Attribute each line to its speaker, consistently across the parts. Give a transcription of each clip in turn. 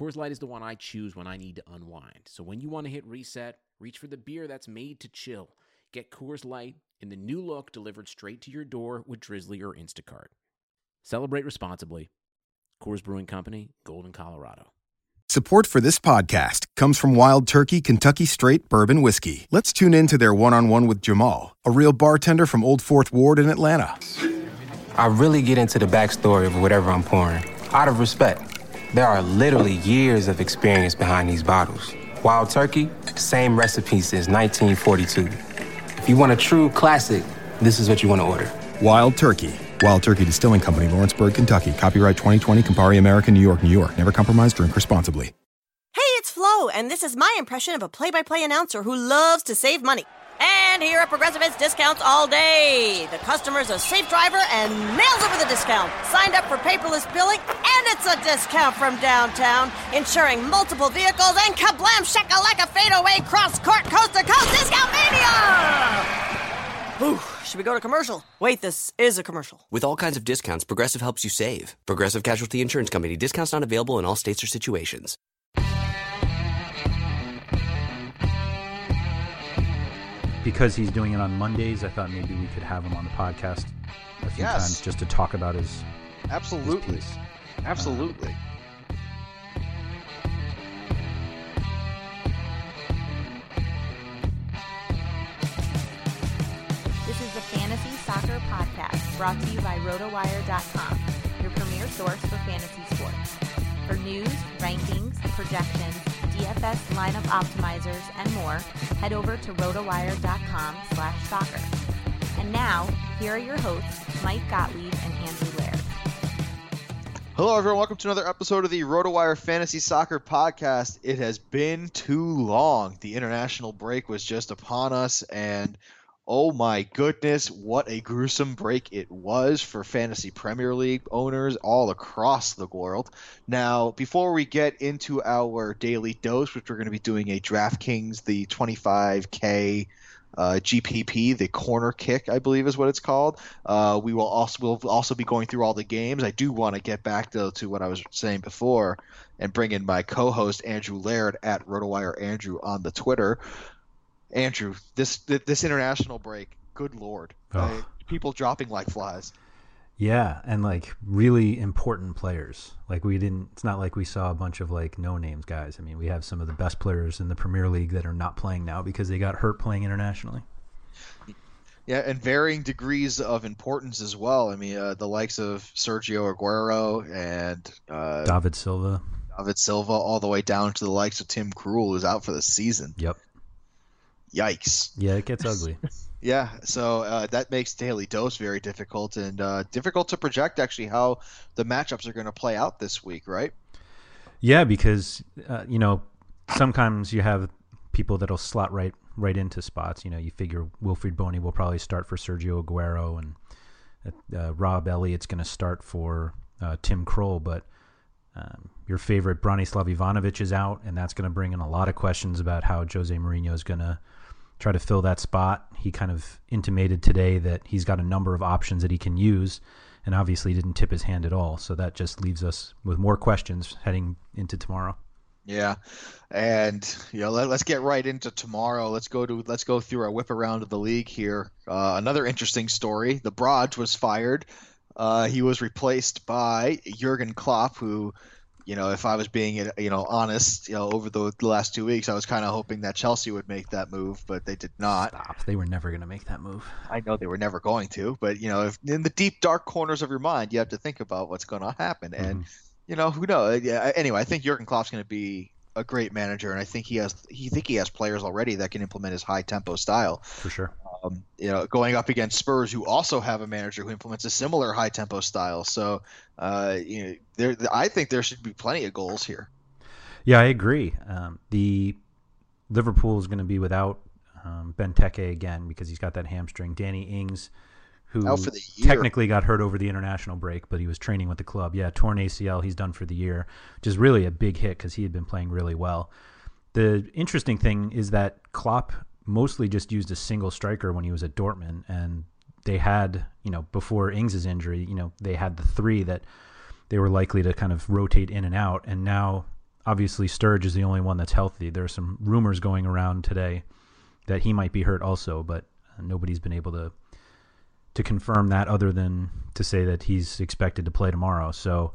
Speaker 1: Coors Light is the one I choose when I need to unwind. So when you want to hit reset, reach for the beer that's made to chill. Get Coors Light in the new look delivered straight to your door with Drizzly or Instacart. Celebrate responsibly. Coors Brewing Company, Golden, Colorado.
Speaker 2: Support for this podcast comes from Wild Turkey Kentucky Straight Bourbon Whiskey. Let's tune in to their one on one with Jamal, a real bartender from Old Fourth Ward in Atlanta.
Speaker 3: I really get into the backstory of whatever I'm pouring, out of respect. There are literally years of experience behind these bottles. Wild Turkey, same recipe since 1942. If you want a true classic, this is what you want to order.
Speaker 2: Wild Turkey. Wild Turkey Distilling Company, Lawrenceburg, Kentucky. Copyright 2020, Campari American, New York, New York. Never compromise, drink responsibly.
Speaker 4: Hey, it's Flo, and this is my impression of a play by play announcer who loves to save money. And here at Progressive, it's discounts all day. The customer's a safe driver and nails with a discount. Signed up for paperless billing, and it's a discount from downtown, insuring multiple vehicles and kablam shakalaka fadeaway cross court coast to coast discount mania! Whew, should we go to commercial? Wait, this is a commercial.
Speaker 5: With all kinds of discounts, Progressive helps you save. Progressive Casualty Insurance Company. Discounts not available in all states or situations.
Speaker 6: Because he's doing it on Mondays, I thought maybe we could have him on the podcast a few
Speaker 7: Yes.
Speaker 6: times just to talk about his.
Speaker 7: Absolutely.
Speaker 6: piece.
Speaker 7: Absolutely.
Speaker 8: Um, this is the Fantasy Soccer Podcast brought to you by RotoWire.com, your premier source for fantasy sports. For news, rankings, projections, DFS lineup optimizers, and more, head over to RotoWire.com slash soccer. And now, here are your hosts, Mike Gottlieb and Andrew Laird.
Speaker 7: Hello, everyone. Welcome to another episode of the RotoWire Fantasy Soccer Podcast. It has been too long. The international break was just upon us, and oh my goodness, what a gruesome break it was for Fantasy Premier League owners all across the world. Now, before we get into our daily dose, which we're going to be doing a DraftKings, the 25K uh, GPP, the corner kick, I believe is what it's called. Uh, we will also will also be going through all the games. I do want to get back though to what I was saying before and bring in my co-host Andrew Laird at RotoWire Andrew on the Twitter. Andrew, this this international break, good lord,
Speaker 6: Oh.
Speaker 7: People dropping like flies.
Speaker 6: Yeah, and like really important players. Like we didn't. It's not like we saw a bunch of like no names guys. I mean, we have some of the best players in the Premier League that are not playing now because they got hurt playing internationally.
Speaker 7: Yeah, and varying degrees of importance as well. I mean, uh, the likes of Sergio Aguero and uh,
Speaker 6: David Silva.
Speaker 7: David Silva, all the way down to the likes of Tim Krul, who's out for the season.
Speaker 6: Yep.
Speaker 7: Yikes.
Speaker 6: Yeah, it gets ugly.
Speaker 7: Yeah, so uh, that makes daily dose very difficult and uh, difficult to project actually how the matchups are going to play out this week, right?
Speaker 6: Yeah, because uh, you know sometimes you have people that'll slot right right into spots. You know, you figure Wilfried Bony will probably start for Sergio Aguero, and uh, Rob Elliott's going to start for uh, Tim Krul. But um, your favorite Branislav Ivanovic is out, and that's going to bring in a lot of questions about how Jose Mourinho is going to try to fill that spot. He kind of intimated today that he's got a number of options that he can use, and obviously didn't tip his hand at all. So that just leaves us with more questions heading into tomorrow.
Speaker 7: Yeah, and you know, let, us get right into tomorrow. Let's go to let's go through our whip around of the league here. Uh, another interesting story: the Broad was fired. Uh, he was replaced by Jurgen Klopp, who, you know, if I was being you know honest, you know, over the, the last two weeks, I was kind of hoping that Chelsea would make that move, but they did not.
Speaker 6: Stop! They were never going to make that move.
Speaker 7: I know they were never going to, but you know, if, in the deep dark corners of your mind, you have to think about what's going to happen, mm-hmm. and you know, who knows? Yeah, anyway, I think Jurgen Klopp's going to be a great manager, and I think he has he think he has players already that can implement his high tempo style.
Speaker 6: For sure.
Speaker 7: Um, you know, going up against Spurs, who also have a manager who implements a similar high tempo style. So, uh, you know, there I think there should be plenty of goals here.
Speaker 6: Yeah, I agree. Um, the Liverpool is going to be without um, Benteke again because he's got that hamstring. Danny Ings who technically got hurt over the international break, but he was training with the club. Yeah, torn ACL, he's done for the year, which is really a big hit because he had been playing really well. The interesting thing is that Klopp mostly just used a single striker when he was at Dortmund, and they had, you know, before Ings's injury, you know, they had the three that they were likely to kind of rotate in and out, and now obviously Sturridge is the only one that's healthy. There are some rumors going around today that he might be hurt also, but nobody's been able to to confirm that other than to say that he's expected to play tomorrow. So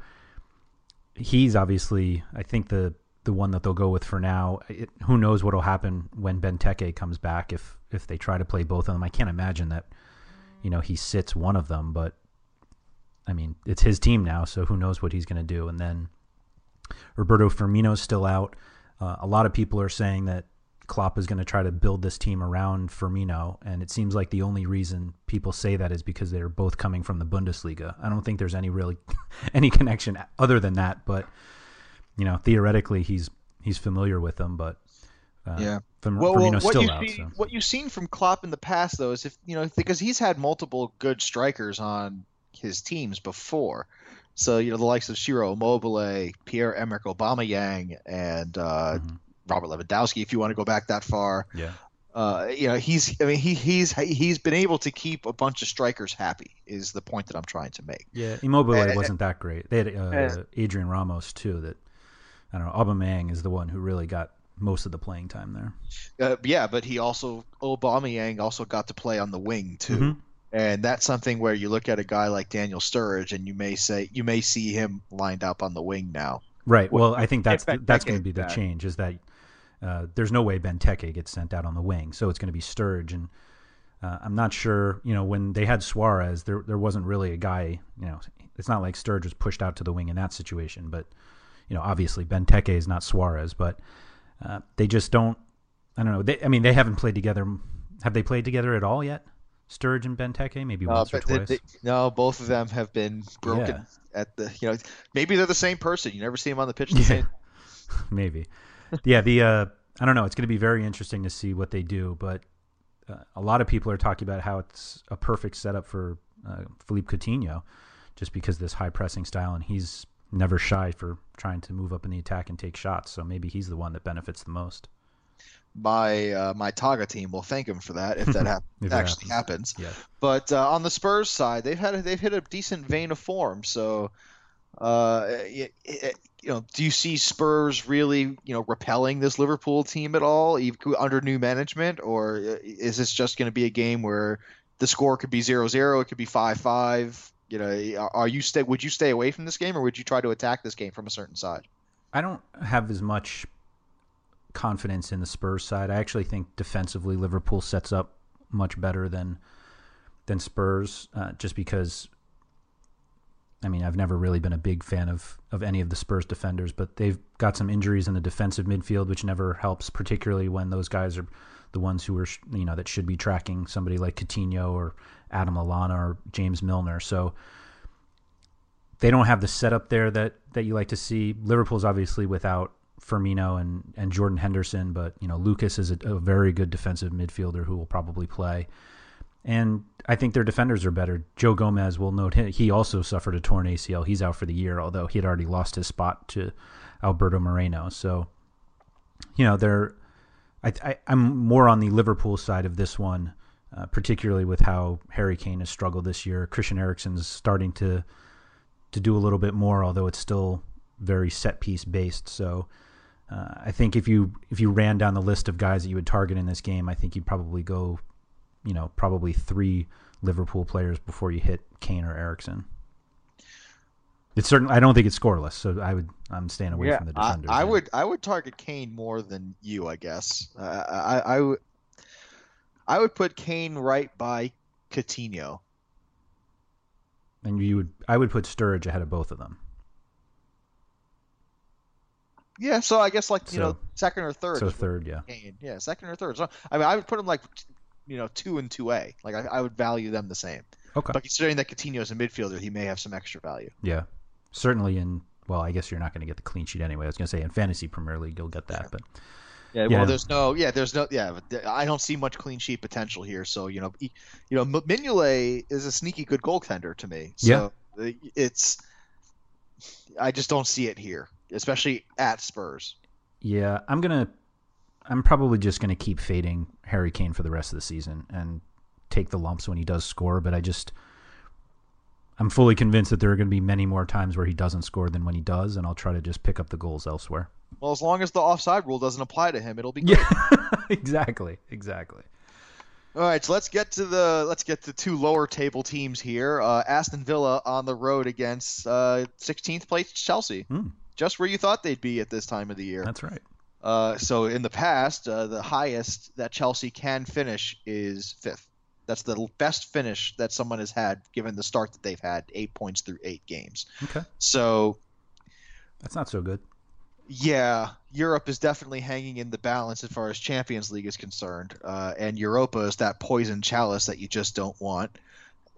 Speaker 6: he's obviously, I think the the one that they'll go with for now. It, who knows what'll happen when Benteke comes back if if they try to play both of them. I can't imagine that you know he sits one of them, but I mean it's his team now, so who knows what he's going to do. And then Roberto Firmino's still out. Uh, a lot of people are saying that Klopp is going to try to build this team around Firmino, and it seems like the only reason people say that is because they're both coming from the Bundesliga. I don't think there's any really any connection other than that, but you know, theoretically he's he's familiar with them, but
Speaker 7: uh, yeah. Firm, well, Firmino's well, still out. See, so. What you've seen from Klopp in the past, though, is if you know because he's had multiple good strikers on his teams before. So you know the likes of Ciro Immobile, Pierre Emerick Aubameyang, and uh, mm-hmm. Robert Lewandowski, if you want to go back that far.
Speaker 6: Yeah.
Speaker 7: Uh, you know, he's. I mean, he he's he's been able to keep a bunch of strikers happy. Is the point that I'm trying to make?
Speaker 6: Yeah, Immobile and, wasn't that great. They had uh, and, Adrian Ramos too. That I don't know. Aubameyang is the one who really got most of the playing time there.
Speaker 7: Uh, yeah, but he also Aubameyang also got to play on the wing too. Mm-hmm. And that's something where you look at a guy like Daniel Sturridge, and you may say you may see him lined up on the wing now.
Speaker 6: Right. Well, I think that's that's going to be the change. Is that uh, there's no way Benteke gets sent out on the wing, so it's going to be Sturridge. And uh, I'm not sure, you know, when they had Suarez, there there wasn't really a guy, you know, it's not like Sturridge was pushed out to the wing in that situation. But you know, obviously Benteke is not Suarez, but uh, they just don't. I don't know. They, I mean, they haven't played together. Have they played together at all yet? Sturridge and Benteke, maybe once or twice.
Speaker 7: They, they, no, both of them have been broken yeah. at the. You know, maybe they're the same person. You never see them on the pitch. The yeah.
Speaker 6: maybe yeah, the uh, I don't know. It's going to be very interesting to see what they do, but uh, a lot of people are talking about how it's a perfect setup for uh, Philippe Coutinho, just because this high pressing style, and he's never shy for trying to move up in the attack and take shots. So maybe he's the one that benefits the most.
Speaker 7: My uh, my Taga team will thank him for that if that, if actually happens. happens. Yeah. But uh, on the Spurs side, they've had a, they've hit a decent vein of form. So uh, it, it, you know, do you see Spurs really, you know, repelling this Liverpool team at all under new management, or uh, is this just going to be a game where the score could be 0-0, it could be 5-5? You know, are you stay? Would you stay away from this game, or would you try to attack this game from a certain side?
Speaker 6: I don't have as much confidence in the Spurs side. I actually think defensively Liverpool sets up much better than than Spurs, uh, just because I mean, I've never really been a big fan of, of any of the Spurs defenders, but they've got some injuries in the defensive midfield, which never helps, particularly when those guys are the ones who are, you know, that should be tracking somebody like Coutinho or Adam Lallana or James Milner. So they don't have the setup there that, that you like to see. Liverpool's obviously without Firmino and, and Jordan Henderson, but, you know, Lucas is a, a very good defensive midfielder who will probably play. And I think their defenders are better. Joe Gomez will note he also suffered a torn ACL. He's out for the year, although he had already lost his spot to Alberto Moreno. So, you know, they're I, I'm more on the Liverpool side of this one, uh, particularly with how Harry Kane has struggled this year. Christian Eriksen's starting to to do a little bit more, although it's still very set piece based. So uh, I think if you if you ran down the list of guys that you would target in this game, I think you'd probably go, you know, probably three Liverpool players before you hit Kane or Eriksen. It's certain. I don't think it's scoreless, so I would. I'm staying away
Speaker 7: yeah,
Speaker 6: from the
Speaker 7: I,
Speaker 6: defenders.
Speaker 7: I
Speaker 6: yeah.
Speaker 7: would I would target Kane more than you, I guess. Uh, I I would I would put Kane right by Coutinho.
Speaker 6: and you would. I would put Sturridge ahead of both of them.
Speaker 7: Yeah, so I guess like you know second or third.
Speaker 6: So third, yeah.
Speaker 7: Kane. Yeah, second or third. So I mean, I would put him like you know two and two A. Like I, I would value them the same.
Speaker 6: Okay.
Speaker 7: But considering that Coutinho is a midfielder, he may have some extra value.
Speaker 6: Yeah, certainly in. Well, I guess you're not going to get the clean sheet anyway. I was going to say in fantasy Premier League you'll get that, but
Speaker 7: Yeah,
Speaker 6: Yeah.
Speaker 7: well, there's no, yeah, there's no, yeah, I don't see much clean sheet potential here. So you know, you know, Mignolet is a sneaky good goaltender to me. So uh, it's, I just don't see it here, especially at Spurs.
Speaker 6: yeah, I'm gonna. I'm probably just going to keep fading Harry Kane for the rest of the season and take the lumps when he does score. But I just, I'm fully convinced that there are going to be many more times where he doesn't score than when he does, and I'll try to just pick up the goals elsewhere.
Speaker 7: Well, as long as the offside rule doesn't apply to him, it'll be great.
Speaker 6: Yeah, exactly, exactly.
Speaker 7: All right, so let's get to the let's get to two lower table teams here. Uh, Aston Villa on the road against uh, 16th place Chelsea,
Speaker 6: Hmm.
Speaker 7: just where you thought they'd be at this time of the year.
Speaker 6: That's right.
Speaker 7: Uh, so in the past, uh, the highest that Chelsea can finish is fifth. That's the best finish that someone has had given the start that they've had, eight points through eight games.
Speaker 6: Okay,
Speaker 7: So
Speaker 6: that's not so good.
Speaker 7: yeah, Europe is definitely hanging in the balance as far as Champions League is concerned, uh, and Europa is that poison chalice that you just don't want.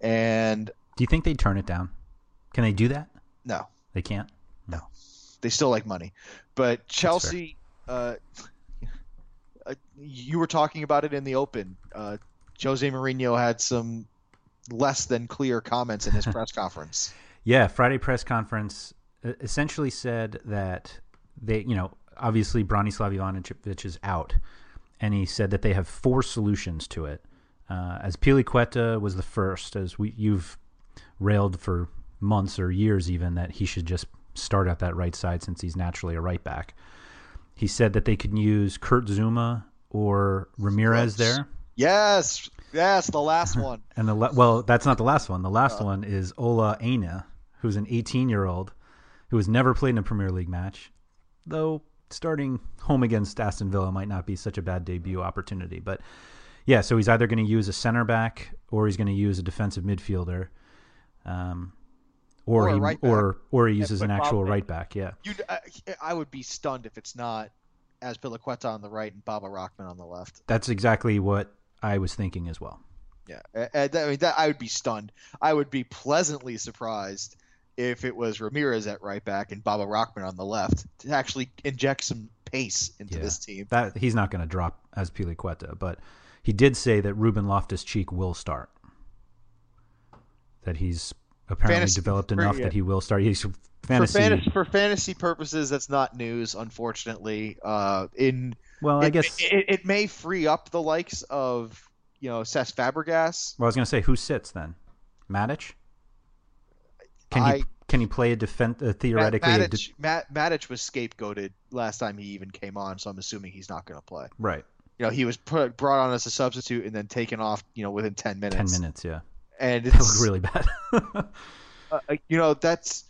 Speaker 7: And
Speaker 6: Do you think they turn it down? Can they do that?
Speaker 7: no,
Speaker 6: They can't.
Speaker 7: No, they still like money. But Chelsea, uh, uh, you were talking about it in the open. Uh, Jose Mourinho had some less than clear comments in his press conference.
Speaker 6: Yeah, Friday press conference essentially said that they, you know, obviously Branislav Ivanovic is out, and he said that they have four solutions to it. Uh, Azpilicueta was the first, as we you've railed for months or years even that he should just start at that right side since he's naturally a right back. He said that they could use Kurt Zouma or Ramirez there.
Speaker 7: Yes, yes, the last one.
Speaker 6: And the la- well, that's not the last one. The last one is Ola Aina, who's an 18 year old who has never played in a Premier League match, though starting home against Aston Villa might not be such a bad debut opportunity. But yeah, so he's either going to use a center back or he's going to use a defensive midfielder, um, or,
Speaker 7: Or
Speaker 6: he
Speaker 7: right
Speaker 6: or or he uses an actual
Speaker 7: Bob-
Speaker 6: right back. Yeah,
Speaker 7: I, I would be stunned if it's not as on the right and Baba Rahman on the left.
Speaker 6: that's exactly what I was thinking as well.
Speaker 7: Yeah, I mean, that, I would be stunned. I would be pleasantly surprised if it was Ramirez at right back and Baba Rahman on the left to actually inject some pace into
Speaker 6: Yeah.
Speaker 7: this team.
Speaker 6: That he's not going to drop Azpilicueta, but he did say that Ruben Loftus Cheek will start. That he's apparently
Speaker 7: Fantasy-
Speaker 6: developed
Speaker 7: for-
Speaker 6: enough
Speaker 7: yeah.
Speaker 6: that he will start. He's fantasy.
Speaker 7: For, fantasy, for fantasy purposes, that's not news, unfortunately. Uh, in
Speaker 6: well, I guess.
Speaker 7: it, it may free up the likes of you know Cesc Fabregas.
Speaker 6: well, I was going to say, who sits then? Matic. Can
Speaker 7: I-
Speaker 6: he can he play a defense uh, theoretically? a de-
Speaker 7: Mat, Matic was scapegoated last time he even came on, so I'm assuming he's not going to play.
Speaker 6: right,
Speaker 7: You know, he was put brought on as a substitute and then taken off. You know, within ten minutes.
Speaker 6: ten minutes. Yeah,
Speaker 7: and
Speaker 6: that
Speaker 7: it's
Speaker 6: looked really bad.
Speaker 7: uh, you know that's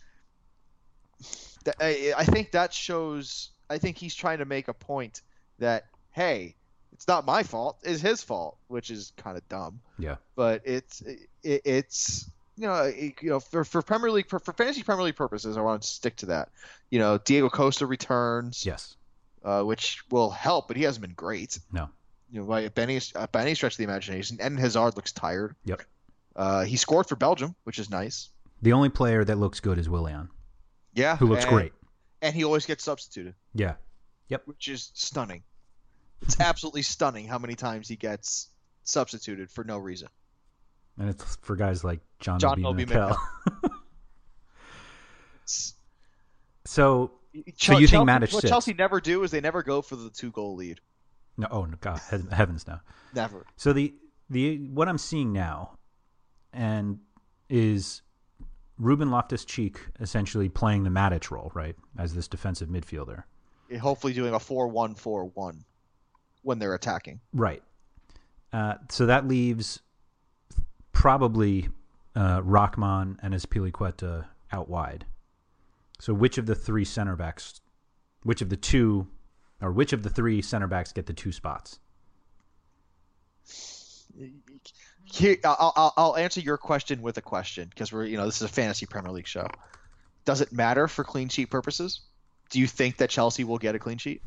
Speaker 7: that, I, I think that shows i think he's trying to make a point that hey it's not my fault it's his fault which is kind of dumb.
Speaker 6: Yeah,
Speaker 7: but it's it, it's you know it, you know for, for premier league for, for fantasy premier league purposes i want to stick to that. You know diego costa returns
Speaker 6: yes,
Speaker 7: uh, which will help but he hasn't been great.
Speaker 6: No,
Speaker 7: you know by any, uh, by any stretch of the imagination and hazard looks tired.
Speaker 6: Yep.
Speaker 7: uh, he scored for belgium which is nice.
Speaker 6: The only player that looks good is Willian,
Speaker 7: yeah
Speaker 6: who looks
Speaker 7: and-
Speaker 6: great.
Speaker 7: and he always gets substituted.
Speaker 6: Yeah, Yep.
Speaker 7: which is stunning. It's absolutely stunning how many times he gets substituted for no reason.
Speaker 6: and it's for guys like John,
Speaker 7: John
Speaker 6: Obi Mikel. So,
Speaker 7: Chel-
Speaker 6: you think
Speaker 7: Chelsea,
Speaker 6: Matic
Speaker 7: what
Speaker 6: sits?
Speaker 7: Chelsea never do is they never go for the two goal lead.
Speaker 6: No, oh God, heavens no.
Speaker 7: Never.
Speaker 6: So the the what I'm seeing now, and is Ruben Loftus Cheek essentially playing the Matic role, right, as this defensive midfielder.
Speaker 7: Hopefully, doing a four-one-four-one when they're attacking.
Speaker 6: Right. Uh, so that leaves probably uh, Rahman and Azpilicueta out wide. So which of the three center backs, which of the two, or which of the three center backs get the two spots?
Speaker 7: Here, I'll, I'll, I'll answer your question with a question because we're, you know, this is a fantasy Premier League show. Does it matter for clean sheet purposes? Do you think that Chelsea will get a clean sheet,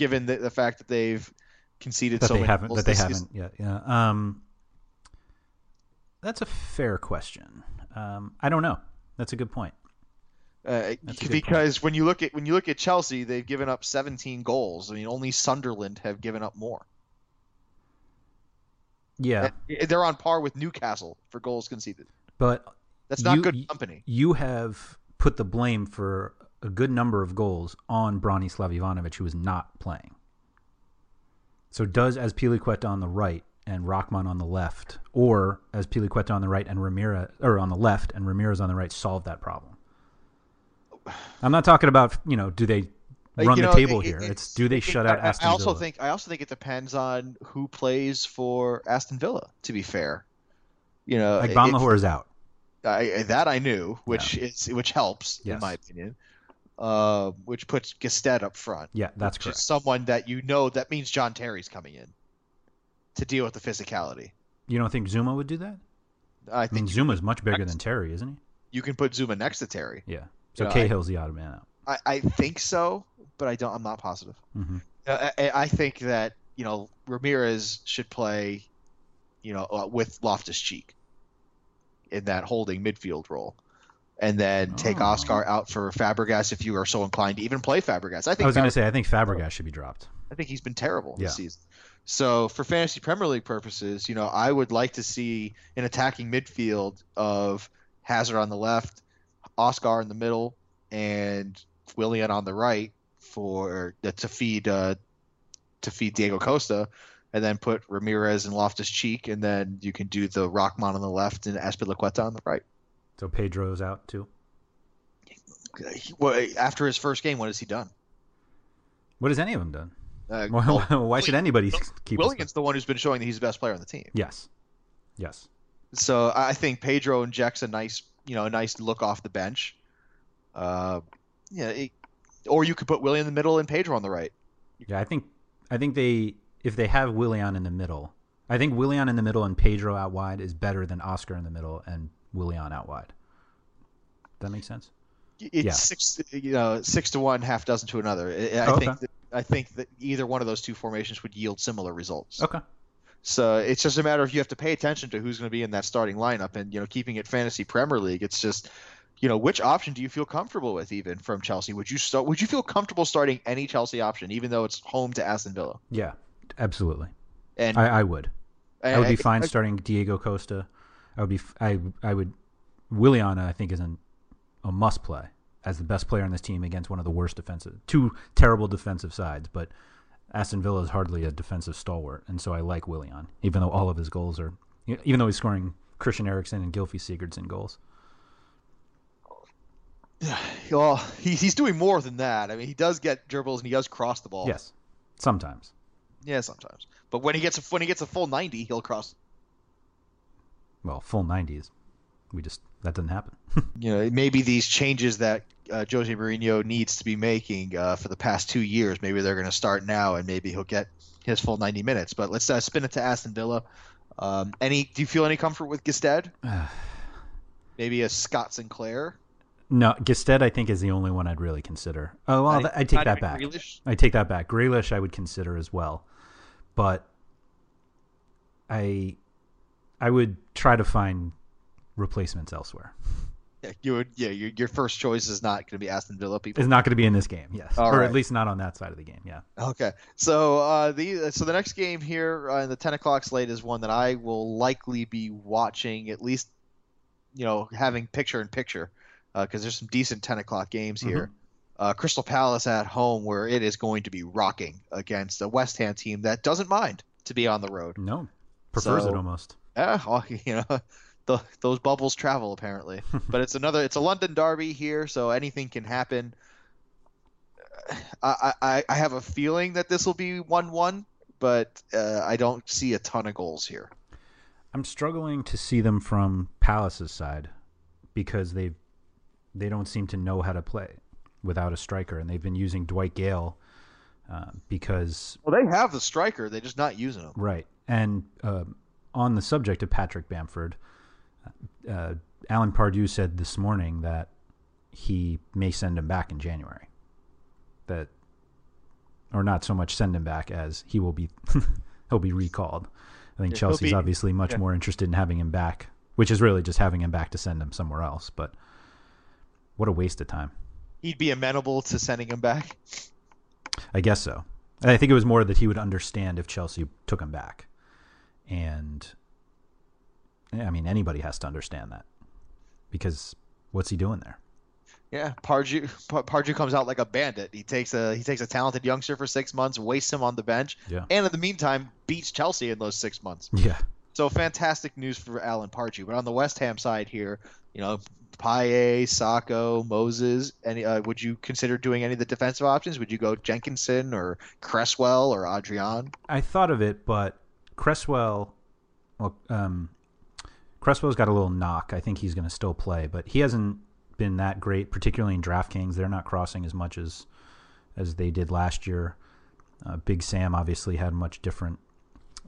Speaker 7: given the, the fact that they've conceded
Speaker 6: That
Speaker 7: so
Speaker 6: they
Speaker 7: many
Speaker 6: haven't.
Speaker 7: goals
Speaker 6: That they haven't
Speaker 7: season?
Speaker 6: yet. Yeah. Um, that's a fair question. Um, I don't know. That's a good point.
Speaker 7: Uh, because when you look at when you look at Chelsea, they've given up 17 goals. I mean, only Sunderland have given up more.
Speaker 6: Yeah,
Speaker 7: And They're on par with Newcastle for goals conceded.
Speaker 6: but
Speaker 7: That's not
Speaker 6: you-
Speaker 7: good company.
Speaker 6: You have put the blame for a good number of goals on Branislav Ivanovic, who is not playing. So does Azpilicueta on the right and Rahman on the left, or Azpilicueta on the right and Ramirez, or on the left and Ramirez on the right, solve that problem? I'm not talking about you know do they run
Speaker 7: you
Speaker 6: the table
Speaker 7: it-
Speaker 6: here?
Speaker 7: it-
Speaker 6: It's do they shut out
Speaker 7: I-
Speaker 6: Aston
Speaker 7: I also
Speaker 6: Villa?
Speaker 7: think I also think it depends on who plays for Aston Villa. To be fair, you know,
Speaker 6: like Lahore is out.
Speaker 7: I, that I knew, which is which helps in my opinion. Uh, which puts Gestede up front.
Speaker 6: Yeah, that's
Speaker 7: which
Speaker 6: correct.
Speaker 7: is someone that you know that means John Terry's coming in to deal with the physicality.
Speaker 6: You don't think Zouma would do that?
Speaker 7: I
Speaker 6: I
Speaker 7: think
Speaker 6: mean,
Speaker 7: you,
Speaker 6: Zouma's much bigger than Terry, isn't he?
Speaker 7: you can put Zouma next to Terry.
Speaker 6: Yeah. So
Speaker 7: I-
Speaker 6: Cahill's the odd man out.
Speaker 7: I, I think so, but I don't. I'm not positive.
Speaker 6: hmm
Speaker 7: Uh, I, I think that you know Ramirez should play, you know, uh, with Loftus Cheek in that holding midfield role, and then take
Speaker 6: Oh.
Speaker 7: Oscar out for Fabregas if you are so inclined to even play Fabregas. I think
Speaker 6: I was going to say I think Fabregas should be dropped.
Speaker 7: I think he's been terrible this season. So for fantasy Premier League purposes, you know, I would like to see an attacking midfield of Hazard on the left, Oscar in the middle, and Willian on the right for uh, to feed uh, to feed Diego Costa, and then put Ramirez and Loftus Cheek, and then you can do the Rahman on the left and Azpilicueta on the right.
Speaker 6: So Pedro's out too.
Speaker 7: Well, after his first game, what has he done?
Speaker 6: What has any of them done?
Speaker 7: Uh,
Speaker 6: Well,
Speaker 7: well,
Speaker 6: why should anybody keep?
Speaker 7: Willian's the one who's been showing that he's the best player on the team.
Speaker 6: Yes, yes.
Speaker 7: So I think Pedro injects a nice, you know, a nice look off the bench. Uh, yeah, it, or you could put William in the middle and Pedro on the right.
Speaker 6: Yeah, I think I think they if they have Willian in the middle, I think Willian in the middle and Pedro out wide is better than Oscar in the middle and Willian out wide. That makes sense.
Speaker 7: It's
Speaker 6: Yeah.
Speaker 7: six, you know, six to one, half dozen to another. I, I
Speaker 6: Oh,
Speaker 7: think
Speaker 6: okay.
Speaker 7: that, I think that either one of those two formations would yield similar results.
Speaker 6: Okay.
Speaker 7: So it's just a matter of you have to pay attention to who's going to be in that starting lineup, and you know, keeping it fantasy Premier League. It's just, you know, which option do you feel comfortable with, even from Chelsea? Would you start? Would you feel comfortable starting any Chelsea option, even though it's home to Aston Villa?
Speaker 6: Yeah, absolutely.
Speaker 7: And
Speaker 6: I, I would. I would be fine
Speaker 7: I-
Speaker 6: starting Diego Costa. I would be. I I would. Willian, I think, is an, a must play as the best player on this team against one of the worst defensive, two terrible defensive sides. But Aston Villa is hardly a defensive stalwart, and so I like Willian, even though all of his goals are, even though he's scoring Christian Eriksen and Gylfi Sigurdsson goals.
Speaker 7: Yeah, Well, he, he's doing more than that. I mean, he does get dribbles and he does cross the ball.
Speaker 6: Yes, sometimes.
Speaker 7: Yeah, sometimes. But when he gets a when he gets a full ninety, he'll cross.
Speaker 6: Well, full nineties. We just that doesn't happen.
Speaker 7: You know, maybe these changes that uh, Jose Mourinho needs to be making uh, for the past two years, maybe they're going to start now, and maybe he'll get his full ninety minutes. But let's uh, spin it to Aston Villa. Um, any? Do you feel any comfort with Gestede? maybe a Scott Sinclair.
Speaker 6: No, Gestede, I think, is the only one I'd really consider. Oh, well, I take that back.
Speaker 7: Grealish?
Speaker 6: I take that back. Grealish, I would consider as well, but I, I would try to find replacements elsewhere.
Speaker 7: Yeah, you would. Yeah, your, your first choice is not going to be Aston Villa. People.
Speaker 6: It's not going to be in this game, yes,
Speaker 7: All
Speaker 6: or
Speaker 7: right.
Speaker 6: at least not on that side of the game. Yeah.
Speaker 7: Okay, so uh, the so the next game here uh, in the ten o'clock slate is one that I will likely be watching at least, you know, having picture in picture, because there's some decent ten o'clock games here. uh, Crystal Palace at home, where it is going to be rocking against a West Ham team that doesn't mind to be on the road.
Speaker 6: No, prefers
Speaker 7: So-
Speaker 6: it almost.
Speaker 7: Yeah, well, you know, the, those bubbles travel apparently. but it's another, it's a London derby here, so anything can happen. I, I, I have a feeling that this will be one-one, but uh, I don't see a ton of goals here.
Speaker 6: I'm struggling to see them from Palace's side because they they don't seem to know how to play without a striker, and they've been using Dwight Gayle uh, because
Speaker 7: Well, they have the striker, they're just not using him.
Speaker 6: right. And um on the subject of Patrick Bamford, uh, Alan Pardew said this morning that he may send him back in January. That, or not so much send him back as he will be he'll be recalled. I think
Speaker 7: Yeah,
Speaker 6: Chelsea's
Speaker 7: be-
Speaker 6: obviously much
Speaker 7: yeah.
Speaker 6: more interested in having him back, which is really just having him back to send him somewhere else. But what a waste of time.
Speaker 7: He'd be amenable to sending him back.
Speaker 6: I guess so. And I think it was more that he would understand if Chelsea took him back. And I mean anybody has to understand that. Because what's he doing there?
Speaker 7: Yeah, Pardew, Pa- Pardew comes out like a bandit. He takes a he takes a talented youngster for six months, wastes him on the bench,
Speaker 6: Yeah.
Speaker 7: and in the meantime beats Chelsea in those six months.
Speaker 6: Yeah.
Speaker 7: So fantastic news for Alan Pardew. But on the West Ham side here, you know, Payet, Sakho, Moses. Any? Uh, would you consider doing any of the defensive options? Would you go Jenkinson or Cresswell or Adrian?
Speaker 6: I thought of it, but Cresswell well um Cresswell's got a little knock. I think he's going to still play, but he hasn't been that great, particularly in DraftKings. They're not crossing as much as as they did last year. Uh, Big Sam obviously had a much different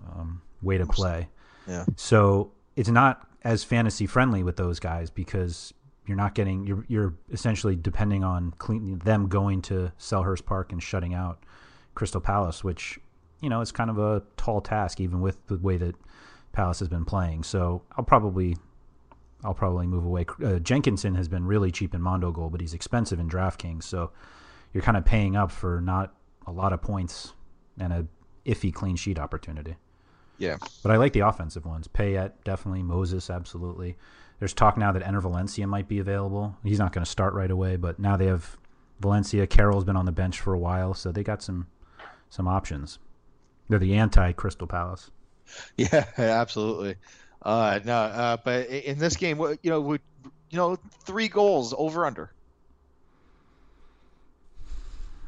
Speaker 6: um, way to play.
Speaker 7: Yeah.
Speaker 6: So it's not as fantasy friendly with those guys because you're not getting you're you're essentially depending on clean, them going to Selhurst Park and shutting out Crystal Palace, which you know it's kind of a tall task even with the way that Palace has been playing. So I'll probably I'll probably move away. Uh, Jenkinson has been really cheap in Mondo Goal, but he's expensive in DraftKings. So you're kind of paying up for not a lot of points and a iffy clean sheet opportunity.
Speaker 7: Yeah.
Speaker 6: But I like the offensive ones. Payet, definitely. Moses, absolutely. There's talk now that Enner Valencia might be available. He's not going to start right away, but now they have Valencia. Carroll's been on the bench for a while, so they got some some options. They're the anti Crystal Palace.
Speaker 7: Yeah, absolutely. Uh, no, uh, but in this game, you know, would you know, three goals over under.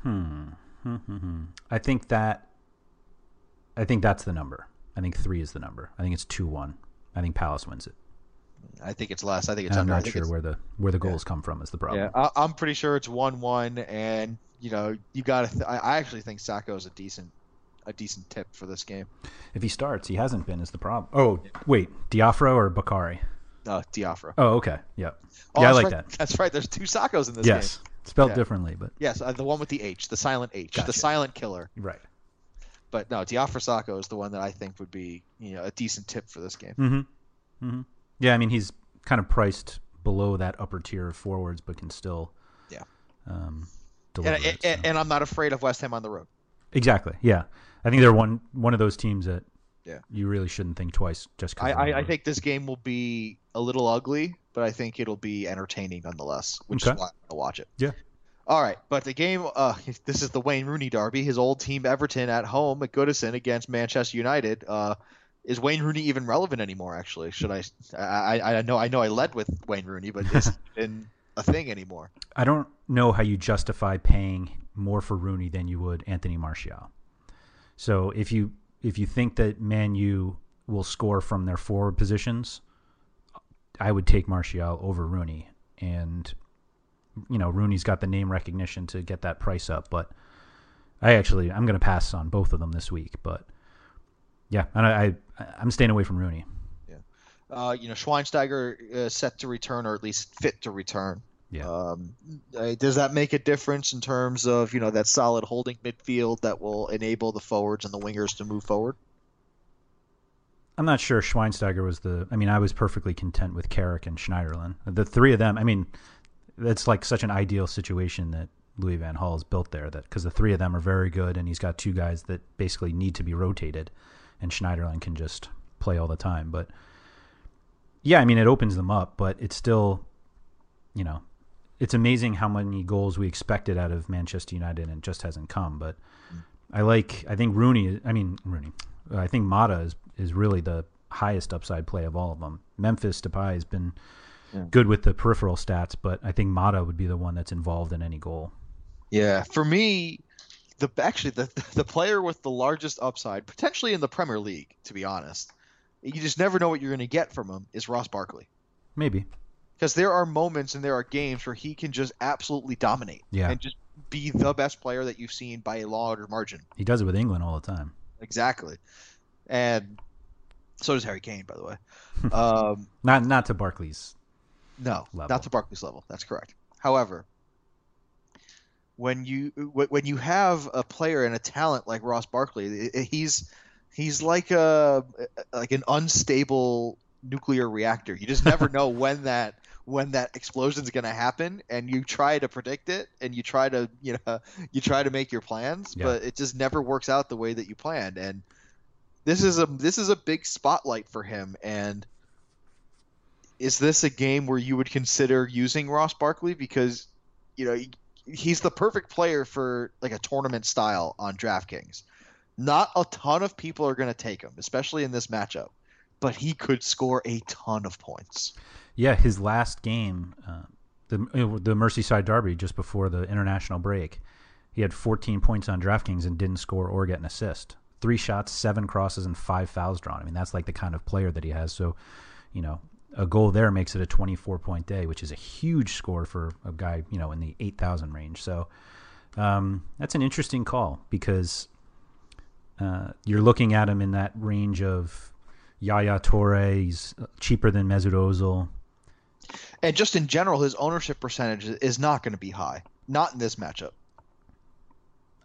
Speaker 6: Hmm. I think that. I think that's the number. I think three is the number. I think it's two one. I think Palace wins it.
Speaker 7: I think it's less. I think it's
Speaker 6: I'm
Speaker 7: under.
Speaker 6: Not sure where the where the goals come from is the problem.
Speaker 7: Yeah, I, I'm pretty sure it's one-one, and you know, you got to. Th- I, I actually think Sakho is a decent, a decent tip for this game.
Speaker 6: If he starts, he hasn't been is the problem. Oh wait, Diafra or Bakary?
Speaker 7: Uh, Diafra.
Speaker 6: Oh okay, yeah,
Speaker 7: Oh,
Speaker 6: yeah, I like
Speaker 7: right.
Speaker 6: that.
Speaker 7: That's right. There's two Saccos in this
Speaker 6: Yes,
Speaker 7: game.
Speaker 6: spelled
Speaker 7: Yeah.
Speaker 6: differently, but
Speaker 7: Yes, uh, the one with the H, the silent H,
Speaker 6: Gotcha.
Speaker 7: the silent killer.
Speaker 6: right.
Speaker 7: But no, Diafra Sakho is the one that I think would be, you know, a decent tip for this game.
Speaker 6: Mm-hmm. Mm-hmm. Yeah, I mean he's kind of priced below that upper tier of forwards, but can still
Speaker 7: Yeah.
Speaker 6: um, deliver.
Speaker 7: And,
Speaker 6: it,
Speaker 7: and,
Speaker 6: so.
Speaker 7: and I'm not afraid of West Ham on the road.
Speaker 6: Exactly. Yeah, I think they're one one of those teams that
Speaker 7: Yeah.
Speaker 6: you really shouldn't think twice just
Speaker 7: I,
Speaker 6: because.
Speaker 7: I, I think this game will be a little ugly, but I think it'll be entertaining nonetheless, which
Speaker 6: Okay.
Speaker 7: is why I'll watch it.
Speaker 6: Yeah.
Speaker 7: All right, but the game, uh, this is the Wayne Rooney derby. His old team Everton at home at Goodison against Manchester United. Uh, is Wayne Rooney even relevant anymore? Actually, should I? I, I I know I know I led with Wayne Rooney, but is in a thing anymore?
Speaker 6: I don't know how you justify paying more for Rooney than you would Anthony Martial. So if you if you think that Man U will score from their forward positions, I would take Martial over Rooney. And you know, Rooney's got the name recognition to get that price up, but I actually I'm going to pass on both of them this week. But yeah, and I, I I'm staying away from Rooney.
Speaker 7: Uh, you know, Schweinsteiger uh, set to return, or at least fit to return.
Speaker 6: Yeah.
Speaker 7: Um, does that make a difference in terms of you know that solid holding midfield that will enable the forwards and the wingers to move forward?
Speaker 6: I'm not sure Schweinsteiger was the. I mean, I was perfectly content with Carrick and Schneiderlin. The three of them. I mean, that's like such an ideal situation that Louis Van Gaal has built there. That because the three of them are very good, and he's got two guys that basically need to be rotated, and Schneiderlin can just play all the time. But yeah, I mean, it opens them up, but it's still, you know, it's amazing how many goals we expected out of Manchester United and it just hasn't come. But I like, I think Rooney, I mean, Rooney, uh, I think Mata is, is really the highest upside play of all of them. Memphis Depay has been good with the peripheral stats, but I think Mata would be the one that's involved in any goal.
Speaker 7: Yeah, for me, the actually the the player with the largest upside, potentially in the Premier League, to be honest, you just never know what you're going to get from him. Is Ross Barkley?
Speaker 6: Maybe.
Speaker 7: Because there are moments and there are games where he can just absolutely dominate
Speaker 6: Yeah.
Speaker 7: and just be the best player that you've seen by a larger margin.
Speaker 6: He does it with England all the time.
Speaker 7: Exactly, and so does Harry Kane, by the way. Um,
Speaker 6: Not not to Barkley's.
Speaker 7: No,
Speaker 6: level.
Speaker 7: not to Barkley's level. That's correct. However, when you when you have a player and a talent like Ross Barkley, he's he's like a like an unstable nuclear reactor. You just never know when that when that explosion is going to happen, and you try to predict it, and you try to you know you try to make your plans,
Speaker 6: Yeah.
Speaker 7: but it just never works out the way that you planned. And this is a this is a big spotlight for him, and is this a game where you would consider using Ross Barkley because you know he- he's the perfect player for like a tournament style on DraftKings. Not a ton of people are going to take him, especially in this matchup, but he could score a ton of points.
Speaker 6: Yeah, his last game, uh, the the Merseyside Derby, just before the international break, he had 14 points on DraftKings and didn't score or get an assist. Three shots, seven crosses, and five fouls drawn. I mean, that's like the kind of player that he has. So, you know, a goal there makes it a 24 point day, which is a huge score for a guy, you know, in the 8,000 range. So, um, that's an interesting call because uh, you're looking at him in that range of Yaya Toure. He's cheaper than Mesut Ozil.
Speaker 7: And just in general, his ownership percentage is not going to be high. Not in this matchup.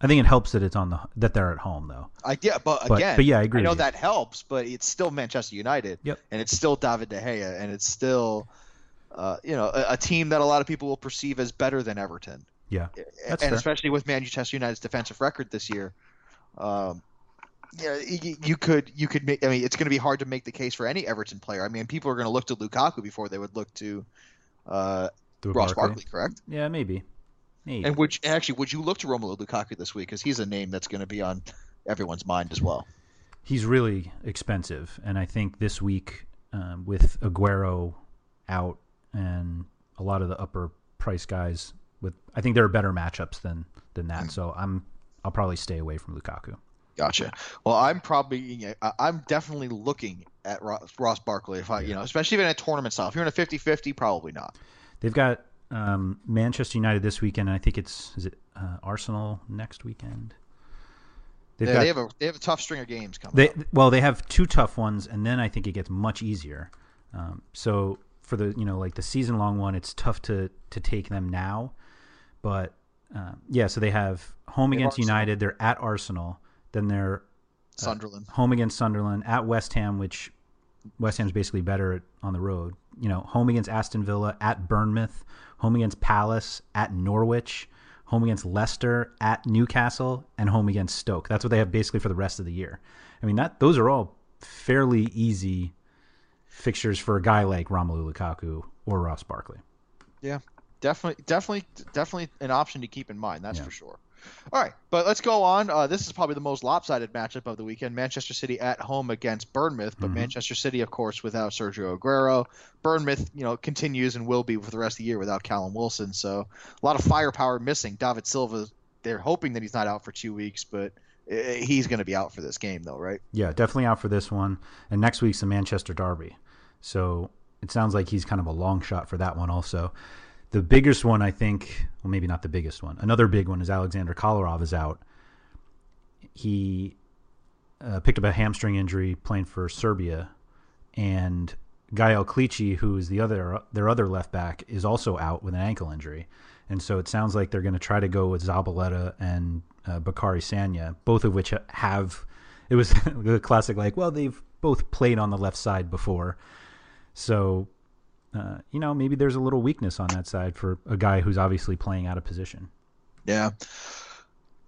Speaker 6: I think it helps that it's on the that they're at home though.
Speaker 7: I yeah, but
Speaker 6: But-
Speaker 7: again,
Speaker 6: but yeah, I agree I know
Speaker 7: that helps, but it's still Manchester United.
Speaker 6: Yep.
Speaker 7: And it's still David De Gea, and it's still, uh, you know, a, a team that a lot of people will perceive as better than Everton.
Speaker 6: Yeah, that's
Speaker 7: and
Speaker 6: fair.
Speaker 7: especially with Manchester United's defensive record this year, um, yeah, you, you could you could make. I mean, it's going to be hard to make the case for any Everton player. I mean, people are going to look to Lukaku before they would look to uh, Ross
Speaker 6: Barkley.
Speaker 7: Barkley, correct?
Speaker 6: Yeah, maybe. Maybe.
Speaker 7: And would actually would you look to Romelu Lukaku this week because he's a name that's going to be on everyone's mind as well.
Speaker 6: He's really expensive, and I think this week um, with Aguero out and a lot of the upper price guys, with I think there are better matchups than than that.
Speaker 7: Hmm.
Speaker 6: So I'm I'll probably stay away from Lukaku.
Speaker 7: Gotcha. Well, I'm probably I'm definitely looking at Ross, Ross Barkley if I you know especially even in a tournament style. If you're in a 50-50, probably not.
Speaker 6: They've got um, Manchester United this weekend, and I think it's is it uh, Arsenal next weekend. They've
Speaker 7: They,
Speaker 6: got
Speaker 7: they have a they have a tough string of games coming.
Speaker 6: They
Speaker 7: up.
Speaker 6: well, they have two tough ones, and then I think it gets much easier. Um, so for the you know like the season long one, it's tough to to take them now, but um, yeah. So they have home
Speaker 7: They
Speaker 6: against. United. They're at Arsenal. Then they're uh,
Speaker 7: Sunderland.
Speaker 6: home against Sunderland. At West Ham, which West Ham's basically better on the road. You know, home against Aston Villa. At Bournemouth. Home against Palace. At Norwich. Home against Leicester. At Newcastle. And home against Stoke. That's what they have basically for the rest of the year. I mean, that those are all fairly easy fixtures for a guy like Romelu Lukaku or Ross Barkley.
Speaker 7: Yeah, definitely, definitely, definitely an option to keep in mind. That's
Speaker 6: Yeah.
Speaker 7: for sure. All right, but let's go on. Uh, this is probably the most lopsided matchup of the weekend: Manchester City at home against Bournemouth. But
Speaker 6: Mhm.
Speaker 7: Manchester City, of course, without Sergio Aguero. Bournemouth, you know, continues and will be for the rest of the year without Callum Wilson. So a lot of firepower missing. David Silva, they're hoping that he's not out for two weeks, but uh, he's going to be out for this game, though, right?
Speaker 6: Yeah, definitely out for this one. And next week's the Manchester Derby. So it sounds like he's kind of a long shot for that one also. The biggest one, I think, well, maybe not the biggest one. Another big one is Alexander Kolarov is out. He uh, picked up a hamstring injury playing for Serbia, and Gael Clichy, who is the other their other left back, is also out with an ankle injury. And so it sounds like they're going to try to go with Zabaleta and uh, Bacary Sagna, both of which have. It was the classic, like, well, they've both played on the left side before, so uh, you know maybe there's a little weakness on that side for a guy who's obviously playing out of position.
Speaker 7: Yeah.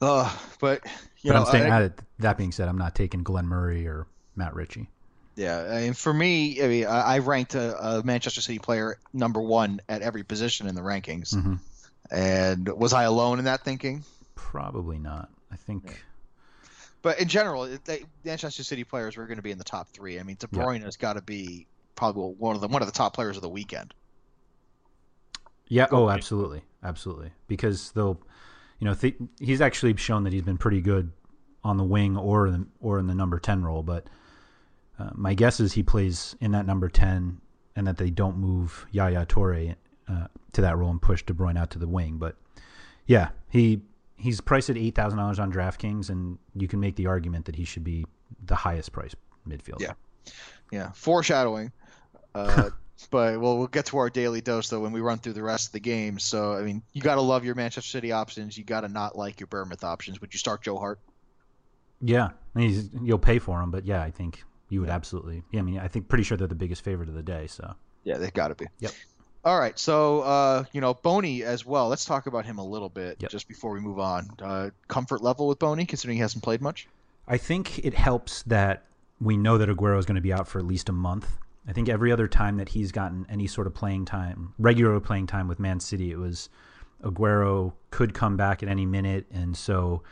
Speaker 7: Uh, but you
Speaker 6: but
Speaker 7: know,
Speaker 6: I'm saying
Speaker 7: I-
Speaker 6: that, that being said, I'm not taking Glenn Murray or Matt Ritchie.
Speaker 7: Yeah, and for me, I mean, I, I ranked a, a, Manchester City player number one at every position in the rankings.
Speaker 6: Mm-hmm.
Speaker 7: And was I alone in that thinking?
Speaker 6: Probably not. I think. Yeah.
Speaker 7: But in general, they, Manchester City players were going to be in the top three. I mean, De Bruyne yeah. has got to be probably one of the one of the top players of the weekend.
Speaker 6: Yeah. Oh, absolutely, absolutely. Because they'll, you know, th- he's actually shown that he's been pretty good on the wing or in, or in the number ten role. But uh, my guess is he plays in that number ten, and that they don't move Yaya Toure uh, to that role and push De Bruyne out to the wing. But yeah, he he's priced at eight thousand dollars on DraftKings, and you can make the argument that he should be the highest priced midfielder.
Speaker 7: Yeah, yeah. Foreshadowing. Uh, but well, we'll get to our daily dose though when we run through the rest of the games. So I mean, you got to love your Manchester City options. You got to not like your Bournemouth options. Would you start Joe Hart?
Speaker 6: Yeah, he's, you'll pay for him, but yeah, I think you would absolutely. Yeah, I mean, I think pretty sure they're the biggest favorite of the day. So
Speaker 7: yeah, they've got to be.
Speaker 6: Yep.
Speaker 7: All right, so uh, you know Bony as well. Let's talk about him a little bit yep. just before we move on. Uh, comfort level with Bony, considering he hasn't played much.
Speaker 6: I think it helps that we know that Aguero is going to be out for at least a month. I think every other time that he's gotten any sort of playing time, regular playing time with Man City, it was Aguero could come back at any minute, and so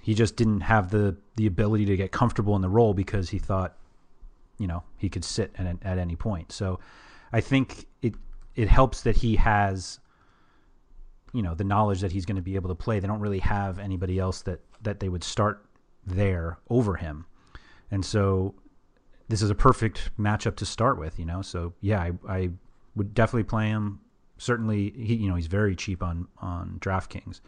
Speaker 6: he just didn't have the the ability to get comfortable in the role because he thought, you know, he could sit at at any point. So I think it it helps that he has you know the knowledge that he's going to be able to play. They don't really have anybody else that that they would start there over him, and so this is a perfect matchup to start with. You know, so yeah, I, I would definitely play him. Certainly, he you know he's very cheap on on DraftKings,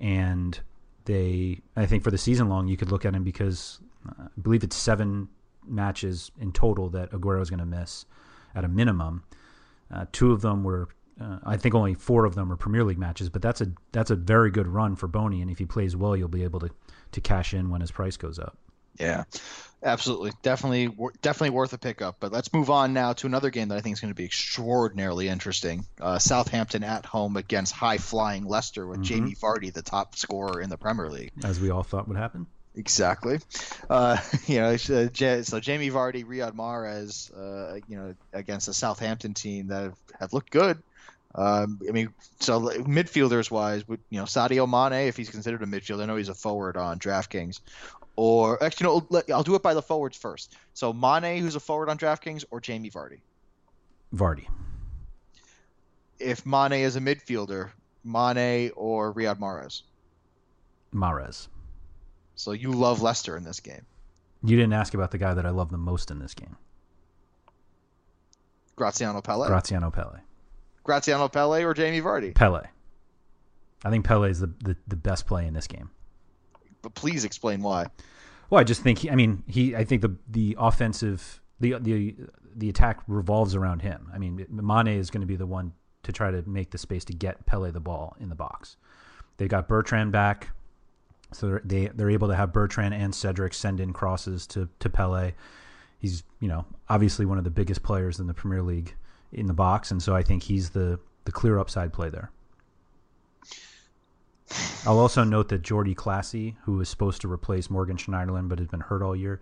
Speaker 6: and they I think for the season long you could look at him because uh, I believe it's seven matches in total that Aguero is going to miss at a minimum. Uh, two of them were, uh, I think, only four of them are Premier League matches, but that's a that's a very good run for Bony, and if he plays well, you'll be able to to cash in when his price goes up.
Speaker 7: Yeah, absolutely, definitely, definitely worth a pickup. But let's move on now to another game that I think is going to be extraordinarily interesting. Uh, Southampton at home against high flying Leicester with mm-hmm. Jamie Vardy, the top scorer in the Premier League,
Speaker 6: as we all thought would happen.
Speaker 7: Exactly. Uh, you know, so Jamie Vardy, Riyad Mahrez, uh, you know, against a Southampton team that have, have looked good. Um, I mean, so midfielders wise, you know, Sadio Mane, if he's considered a midfielder, I know he's a forward on DraftKings. Or actually, no, know, I'll do it by the forwards first. So Mane, who's a forward on DraftKings, or Jamie Vardy.
Speaker 6: Vardy.
Speaker 7: If Mane is a midfielder, Mane or Riyad Mahrez.
Speaker 6: Mahrez.
Speaker 7: So you love Leicester in this game.
Speaker 6: You didn't ask about the guy that I love the most in this game.
Speaker 7: Graziano Pelle.
Speaker 6: Graziano Pelle.
Speaker 7: Graziano Pelle or Jamie Vardy?
Speaker 6: Pelle. I think Pelle is the, the, the best play in this game.
Speaker 7: But please explain why.
Speaker 6: Well, I just think he, I mean he I think the the offensive the the the attack revolves around him. I mean Mane is going to be the one to try to make the space to get Pelle the ball in the box. They got Bertrand back. So they're, they they're able to have Bertrand and Cedric send in crosses to to Pelle. He's you know obviously one of the biggest players in the Premier League in the box, and so I think he's the the clear upside play there. I'll also note that Jordy Clasie, who was supposed to replace Morgan Schneiderlin but has been hurt all year,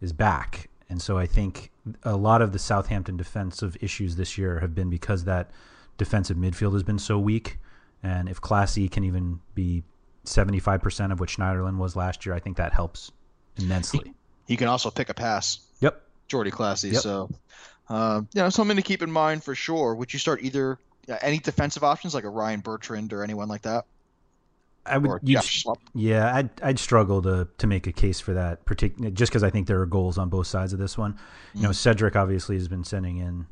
Speaker 6: is back. And so I think a lot of the Southampton defensive issues this year have been because that defensive midfield has been so weak. And if Clasie can even be 75% of what Schneiderlin was last year. I think that helps immensely.
Speaker 7: He, he can also pick a pass.
Speaker 6: Yep.
Speaker 7: Jordy Clasie. Yep. So, uh, you know, something to keep in mind for sure. Would you start either uh, any defensive options like a Ryan Bertrand or anyone like that?
Speaker 6: I would, yeah, I'd, I'd struggle to to make a case for that, particularly just because I think there are goals on both sides of this one. You know, mm. Cedric obviously has been sending in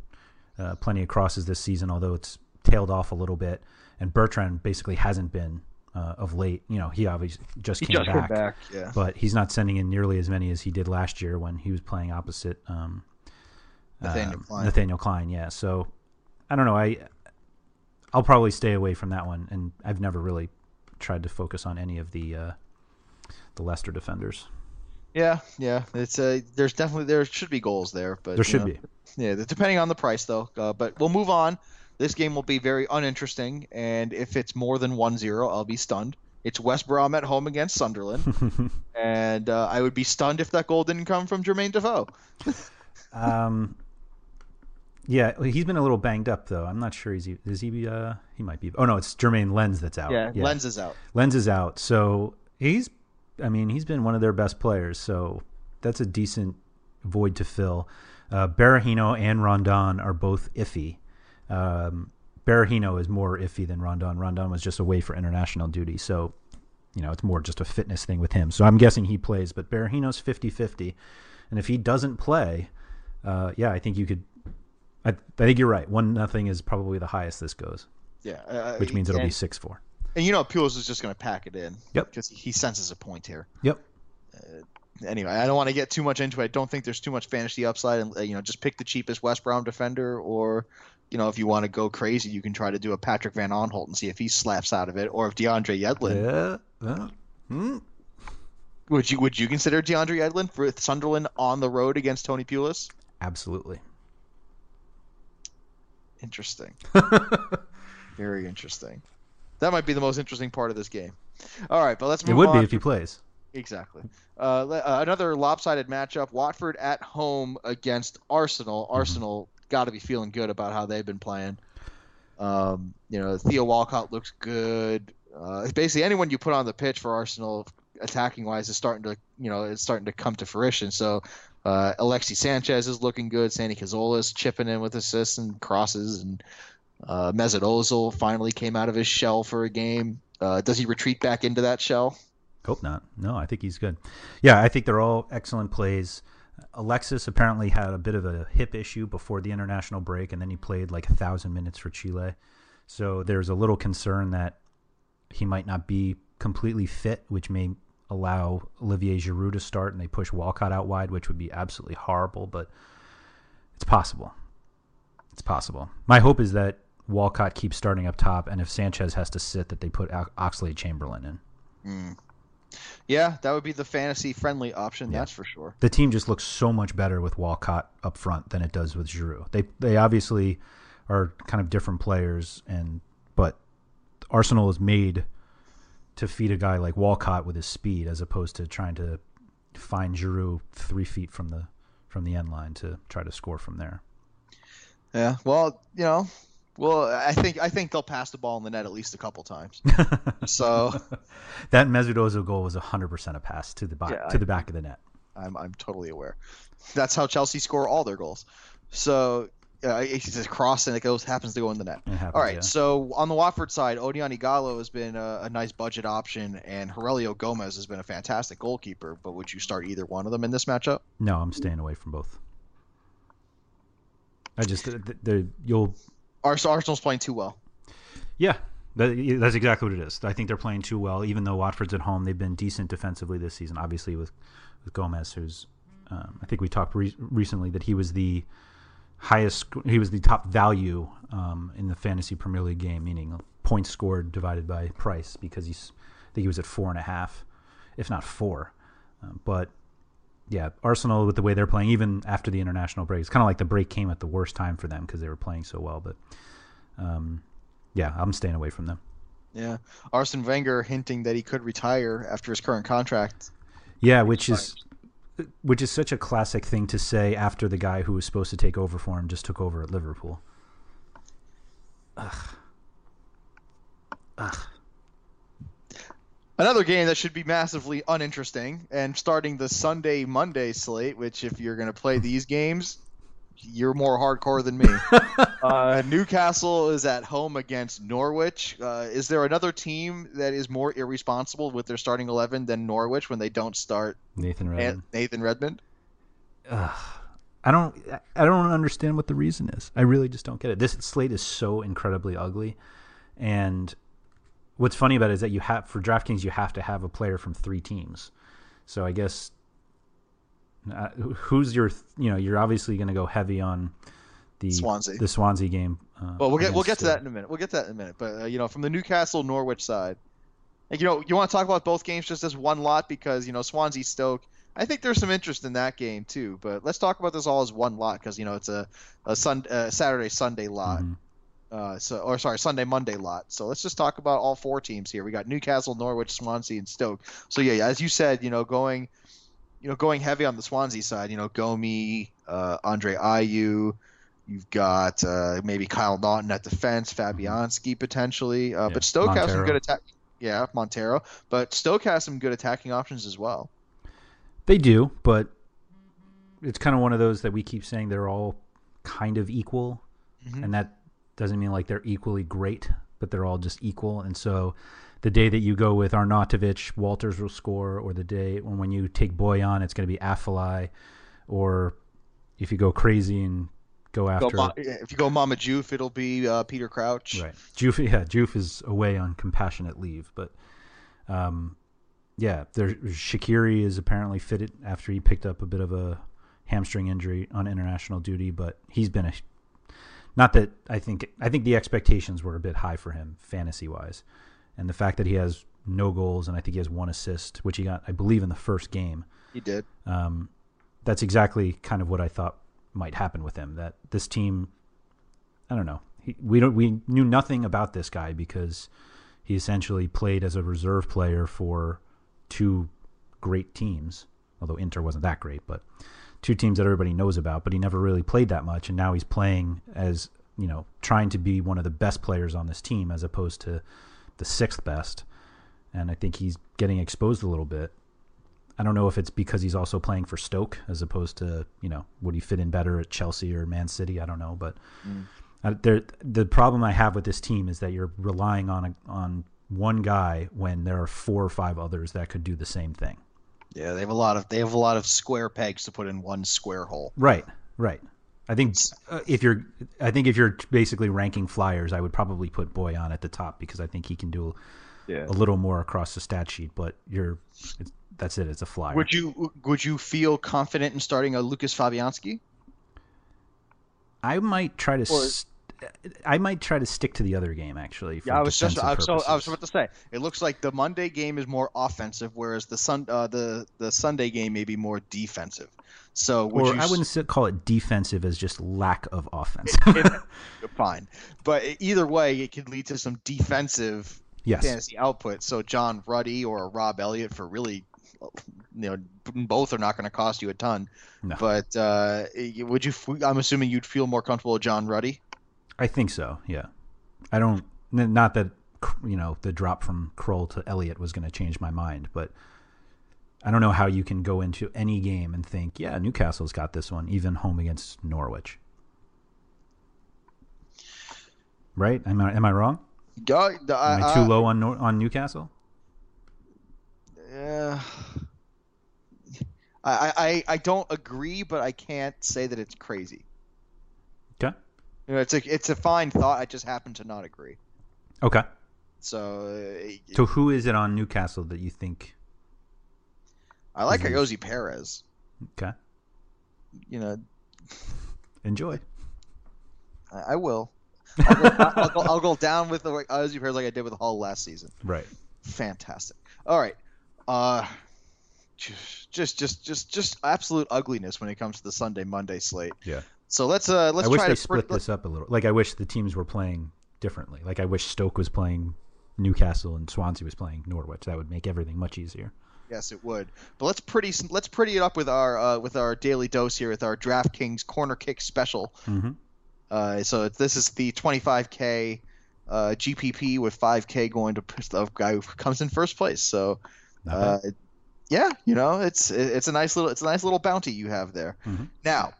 Speaker 6: uh, plenty of crosses this season, although it's tailed off a little bit, and Bertrand basically hasn't been uh, of late. You know, he obviously just he came just back,
Speaker 7: back yeah.
Speaker 6: but he's not sending in nearly as many as he did last year when he was playing opposite um,
Speaker 7: Nathaniel, uh, Clyne.
Speaker 6: Nathaniel Clyne. Yeah, so I don't know. I I'll probably stay away from that one, and I've never really tried to focus on any of the uh, the Leicester defenders.
Speaker 7: Yeah, yeah, it's a. Uh, there's definitely there should be goals there, but
Speaker 6: there should
Speaker 7: know,
Speaker 6: be.
Speaker 7: Yeah, depending on the price though. Uh, but we'll move on this game will be very uninteresting, and if it's more than 1 0, I'll be stunned. It's West Brom at home against Sunderland, and uh, I would be stunned if that goal didn't come from Jermain Defoe.
Speaker 6: Um, yeah, he's been a little banged up though. I'm not sure he's is he uh he might be. Oh no, it's Jeremain Lens that's out.
Speaker 7: Yeah, Lens is out.
Speaker 6: Lens is out. So he's I mean, he's been one of their best players, so that's a decent void to fill. Uh, Berahino and Rondon are both iffy. Um, Berahino is more iffy than Rondon. Rondon was just away for international duty, so you know it's more just a fitness thing with him. So I'm guessing he plays, but Berahino's 50-50. and if he doesn't play, uh, yeah, I think you could. I, I think you're right. One nothing is probably the highest this goes.
Speaker 7: Yeah, uh,
Speaker 6: which means it'll
Speaker 7: and,
Speaker 6: be six four.
Speaker 7: And you know, Pulis is just going to pack it in.
Speaker 6: Yep.
Speaker 7: Because he senses a point here.
Speaker 6: Yep.
Speaker 7: Uh, anyway, I don't want to get too much into it. I don't think there's too much fantasy upside, and uh, you know, just pick the cheapest West Brom defender, or you know, if you want to go crazy, you can try to do a Patrick Van Aanholt and see if he slaps out of it, or if DeAndre Yedlin.
Speaker 6: Yeah. Hmm.
Speaker 7: Would you would you consider DeAndre Yedlin for Sunderland on the road against Tony Pulis?
Speaker 6: Absolutely.
Speaker 7: Interesting. Very interesting. That might be the most interesting part of this game. All right, but let's move
Speaker 6: It would
Speaker 7: on.
Speaker 6: be if he plays.
Speaker 7: Exactly. Uh, uh, another lopsided matchup: Watford at home against Arsenal.
Speaker 6: Mm-hmm.
Speaker 7: Arsenal got to be feeling good about how they've been playing. Um, you know, Theo Walcott looks good. Uh, basically, anyone you put on the pitch for Arsenal, attacking wise, is starting to you know it's starting to come to fruition. So. Uh, Alexi Sanchez is looking good. Santi Cazorla's chipping in with assists and crosses, and uh, Mesut Ozil finally came out of his shell for a game. Uh, does he retreat back into that shell?
Speaker 6: Hope not. No, I think he's good. Yeah, I think they're all excellent plays. Alexis apparently had a bit of a hip issue before the international break, and then he played like a thousand minutes for Chile. So there's a little concern that he might not be completely fit, which may allow Olivier Giroud to start, and they push Walcott out wide, which would be absolutely horrible. But it's possible. It's possible. My hope is that Walcott keeps starting up top, and if Sanchez has to sit, that they put Oxlade Chamberlain in.
Speaker 7: Mm. Yeah, that would be the fantasy friendly option. Yeah. That's for sure.
Speaker 6: The team just looks so much better with Walcott up front than it does with Giroud. They they obviously are kind of different players, and but Arsenal is made to feed a guy like Walcott with his speed, as opposed to trying to find Giroud three feet from the from the end line to try to score from there.
Speaker 7: Yeah, well, you know, well, I think I think they'll pass the ball in the net at least a couple times. so
Speaker 6: that Mesut Ozil goal was hundred percent a pass to the back yeah, to the back of the net.
Speaker 7: I'm I'm totally aware. That's how Chelsea score all their goals. So uh, it's a cross and it goes happens to go in the net.
Speaker 6: Happens,
Speaker 7: all right.
Speaker 6: Yeah.
Speaker 7: So on the Watford side, Odion Ighalo has been a, a, nice budget option, and Heurelho Gomes has been a fantastic goalkeeper. But would you start either one of them in this matchup?
Speaker 6: No, I'm staying away from both. I just you'll
Speaker 7: Arsenal's playing too well.
Speaker 6: Yeah, that, that's exactly what it is. I think they're playing too well. Even though Watford's at home, they've been decent defensively this season. Obviously, with with Gomes, who's um, I think we talked re- recently that he was the highest, he was the top value um, in the fantasy Premier League game, meaning points scored divided by price, because he's I think he was at four and a half, if not four. Um, but yeah, Arsenal with the way they're playing, even after the international break, it's kind of like the break came at the worst time for them because they were playing so well. But um, yeah, I'm staying away from them.
Speaker 7: Yeah, Arsene Wenger hinting that he could retire after his current contract.
Speaker 6: Yeah, which is which is such a classic thing to say after the guy who was supposed to take over for him just took over at Liverpool. Ugh. Ugh.
Speaker 7: Another game that should be massively uninteresting, and starting the Sunday Monday slate, which if you're going to play these games, you're more hardcore than me. uh, Newcastle is at home against Norwich. Uh, is there another team that is more irresponsible with their starting eleven than Norwich when they don't start
Speaker 6: Nathan Redmond?
Speaker 7: Nathan Redmond.
Speaker 6: Uh, I don't. I don't understand what the reason is. I really just don't get it. This slate is so incredibly ugly, and what's funny about it is that you have for DraftKings you have to have a player from three teams. So I guess uh, who's your you know you're obviously going to go heavy on the
Speaker 7: Swansea
Speaker 6: the Swansea game.
Speaker 7: Uh, well, we'll get we'll get to that in a minute. We'll get to that in a minute. But uh, you know, from the Newcastle Norwich side, like, you know, you want to talk about both games just as one lot because you know Swansea Stoke. I think there's some interest in that game too. But let's talk about this all as one lot because you know it's a a sun, uh, Saturday Sunday lot. Mm-hmm. Uh, so or sorry, Sunday Monday lot. So let's just talk about all four teams here. We got Newcastle, Norwich, Swansea, and Stoke. So yeah, as you said, you know, going you know, going heavy on the Swansea side, you know, Gomi, uh, Andre Ayew, you've got uh, maybe Kyle Naughton at defense, Fabianski potentially, uh,
Speaker 6: Yeah,
Speaker 7: but Stoke has some good attack. Yeah, Montero, but Stoke has some good attacking options as well.
Speaker 6: They do, but it's kind of one of those that we keep saying they're all kind of equal,
Speaker 7: Mhm.
Speaker 6: and that doesn't mean like they're equally great, but they're all just equal. And so, the day that you go with Arnautovic, Walters will score, or the day when when you take Bojan, it's going to be Afellay, or if you go crazy and go
Speaker 7: Go
Speaker 6: after
Speaker 7: Ma- if you go Mame Diouf, it'll be uh, Peter Crouch.
Speaker 6: Right. Diouf, yeah, Diouf is away on compassionate leave, but um, yeah, there Shaqiri is apparently fitted after he picked up a bit of a hamstring injury on international duty, but he's been a not that I think I think the expectations were a bit high for him fantasy wise, and the fact that he has no goals and I think he has one assist, which he got I believe in the first game.
Speaker 7: He did.
Speaker 6: Um, that's exactly kind of what I thought might happen with him. That this team, I don't know, he, we don't we knew nothing about this guy because he essentially played as a reserve player for two great teams. Although Inter wasn't that great, but two teams that everybody knows about. But he never really played that much, and now he's playing as you know, trying to be one of the best players on this team as opposed to the sixth best. And I think he's getting exposed a little bit. I don't know if it's because he's also playing for Stoke as opposed to you know would he fit in better at Chelsea or Man City? I don't know, but uh, there the problem I have with this team is that you're relying on a, on one guy when there are four or five others that could do the same thing.
Speaker 7: Yeah, they have a lot of they have a lot of square pegs to put in one square hole.
Speaker 6: Right, right. I think uh, if you're, I think if you're basically ranking flyers, I would probably put Bojan at the top because I think he can do
Speaker 7: Yeah.
Speaker 6: a little more across the stat sheet. But you're, it's, that's it. It's a flyer.
Speaker 7: Would you would you feel confident in starting a Lucas Fabianski?
Speaker 6: I might try to.
Speaker 7: Or-
Speaker 6: St- I might try to stick to the other game actually.
Speaker 7: Yeah, I was just I was, so, I was about to say it looks like the Monday game is more offensive, whereas the sun uh, the the Sunday game may be more defensive. So would
Speaker 6: or I wouldn't s- call it defensive as just lack of offense.
Speaker 7: fine, but either way, it could lead to some defensive
Speaker 6: Yes.
Speaker 7: fantasy output. So John Ruddy or Rob Elliott for really, you know, both are not going to cost you a ton.
Speaker 6: No.
Speaker 7: But uh, would you? I'm assuming you'd feel more comfortable with John Ruddy.
Speaker 6: I think so. Yeah. I don't. Not that you know the drop from Krul to Elliott was going to change my mind, but I don't know how you can go into any game and think, yeah, Newcastle's got this one, even home against Norwich. Right? Am I am I wrong? Am I too low on on Newcastle?
Speaker 7: Yeah. I, I, I don't agree, but I can't say that it's crazy. You know, it's a it's a fine thought. I just happen to not agree.
Speaker 6: Okay.
Speaker 7: So uh,
Speaker 6: So who is it on Newcastle that you think?
Speaker 7: I like. Ayoze Perez.
Speaker 6: Okay.
Speaker 7: You know,
Speaker 6: Enjoy.
Speaker 7: I, I will. I'll go, I'll, go, I'll go down with the Ayoze Perez like I did with Hull last season.
Speaker 6: Right.
Speaker 7: Fantastic. All right. Uh, just just just just absolute ugliness when it comes to the Sunday Monday slate.
Speaker 6: Yeah.
Speaker 7: So let's uh let's
Speaker 6: I wish
Speaker 7: try
Speaker 6: they
Speaker 7: to
Speaker 6: split this up a little. Like I wish the teams were playing differently. Like I wish Stoke was playing Newcastle and Swansea was playing Norwich. That would make everything much easier.
Speaker 7: Yes, it would. But let's pretty let's pretty it up with our uh, with our daily dose here with our DraftKings corner kick special.
Speaker 6: Mm-hmm.
Speaker 7: Uh, so this is the 25k uh, GPP with 5k going to the guy who comes in first place. So uh, yeah, you know it's it's a nice little it's a nice little bounty you have there.
Speaker 6: Mhm.
Speaker 7: Now,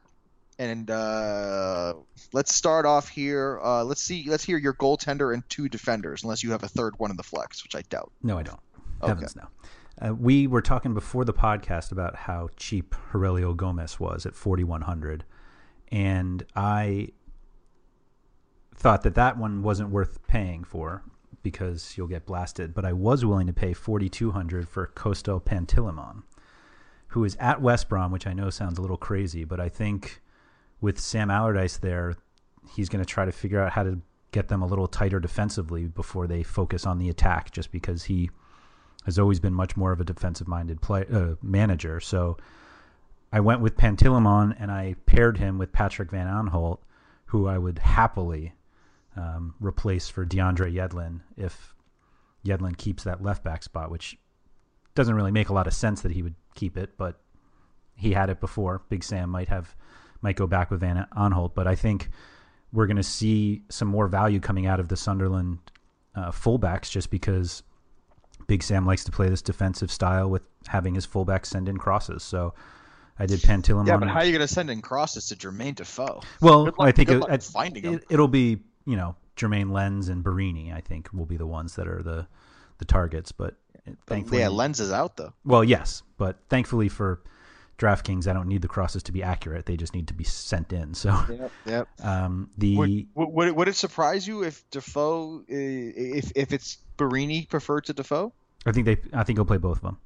Speaker 7: and uh, let's start off here. Uh, let's see. Let's hear your goaltender and two defenders, unless you have a third one in the flex, which I doubt.
Speaker 6: No, I don't.
Speaker 7: Okay.
Speaker 6: Heavens no. Uh, we were talking before the podcast about how cheap Heurelho Gomes was at 4100 and I thought that that one wasn't worth paying for because you'll get blasted, but I was willing to pay 4200 for Costel Pantilimon, who is at West Brom, which I know sounds a little crazy, but I think with Sam Allardyce there, he's going to try to figure out how to get them a little tighter defensively before they focus on the attack just because he has always been much more of a defensive minded uh, manager. So I went with Pantilimon and I paired him with Patrick Van Aanholt, who I would happily um, replace for DeAndre Yedlin if Yedlin keeps that left back spot, which doesn't really make a lot of sense that he would keep it, but he had it before. Big Sam might have might go back with Van Aanholt, but I think we're going to see some more value coming out of the Sunderland uh, fullbacks just because Big Sam likes to play this defensive style with having his fullbacks send in crosses. So I did Pantilimon.
Speaker 7: Yeah, but how are you going to send in crosses to Jermain Defoe?
Speaker 6: Well,
Speaker 7: luck-
Speaker 6: I think it, it,
Speaker 7: finding him.
Speaker 6: it, will be you know Jeremain Lens and Borini. I think will be the ones that are the the targets. But thankfully,
Speaker 7: yeah, Lens is out though.
Speaker 6: well, yes, but thankfully for DraftKings, I don't need the crosses to be accurate. They just need to be sent in. So
Speaker 7: Yep. Yep.
Speaker 6: um, the
Speaker 7: Would, would, would, it, surprise you if Defoe, uh, if if it's Borini preferred to Defoe?
Speaker 6: I think they I think he'll play both of them.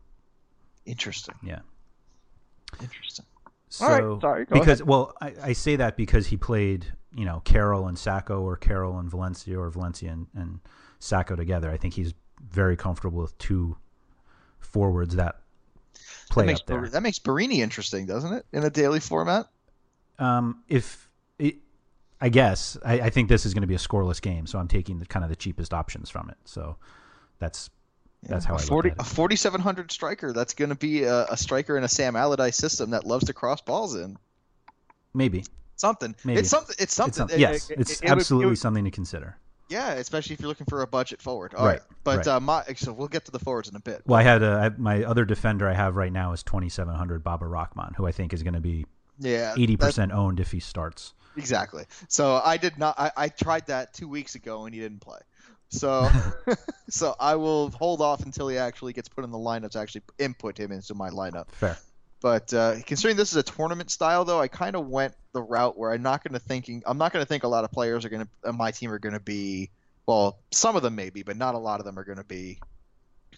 Speaker 7: Interesting.
Speaker 6: Yeah.
Speaker 7: Interesting.
Speaker 6: So
Speaker 7: All right, sorry, go
Speaker 6: because
Speaker 7: ahead.
Speaker 6: well, I, I say that because he played you know Carroll and Sakho or Carroll and Valencia or Valencia and, and Sakho together. I think he's very comfortable with two forwards that play
Speaker 7: that makes
Speaker 6: up there.
Speaker 7: That makes Borini interesting, doesn't it? In a daily format.
Speaker 6: Um, if it, I guess I, I think this is going to be a scoreless game, so I'm taking the kind of the cheapest options from it. So that's that's how
Speaker 7: a
Speaker 6: I look
Speaker 7: forty
Speaker 6: at
Speaker 7: a forty seven hundred striker. That's going to be a, a striker in a Sam Allardyce system that loves to cross balls in.
Speaker 6: Maybe
Speaker 7: Something.
Speaker 6: Maybe.
Speaker 7: It's something. It's
Speaker 6: it's
Speaker 7: something.
Speaker 6: some-
Speaker 7: It-
Speaker 6: yes,
Speaker 7: it-
Speaker 6: it's
Speaker 7: it would-
Speaker 6: absolutely
Speaker 7: would-
Speaker 6: something to consider.
Speaker 7: Yeah, especially if you're looking for a budget forward. All
Speaker 6: Right,
Speaker 7: right, but
Speaker 6: right.
Speaker 7: Uh, my so we'll get to the forwards in a bit.
Speaker 6: Well, I had a, I, my other defender I have right now is 2700 Baba Rahman, who I think is going to be
Speaker 7: Yeah,
Speaker 6: 80% owned if he starts.
Speaker 7: Exactly. So I did not. I, I tried that two weeks ago and he didn't play. So so I will hold off until he actually gets put in the lineup to actually input him into my lineup.
Speaker 6: Fair.
Speaker 7: But uh, considering this is a tournament style, though, I kind of went the route where I'm not going to thinking. I'm not going to think a lot of players are going to. Uh, my team are going to be. Well, some of them maybe, but not a lot of them are going to be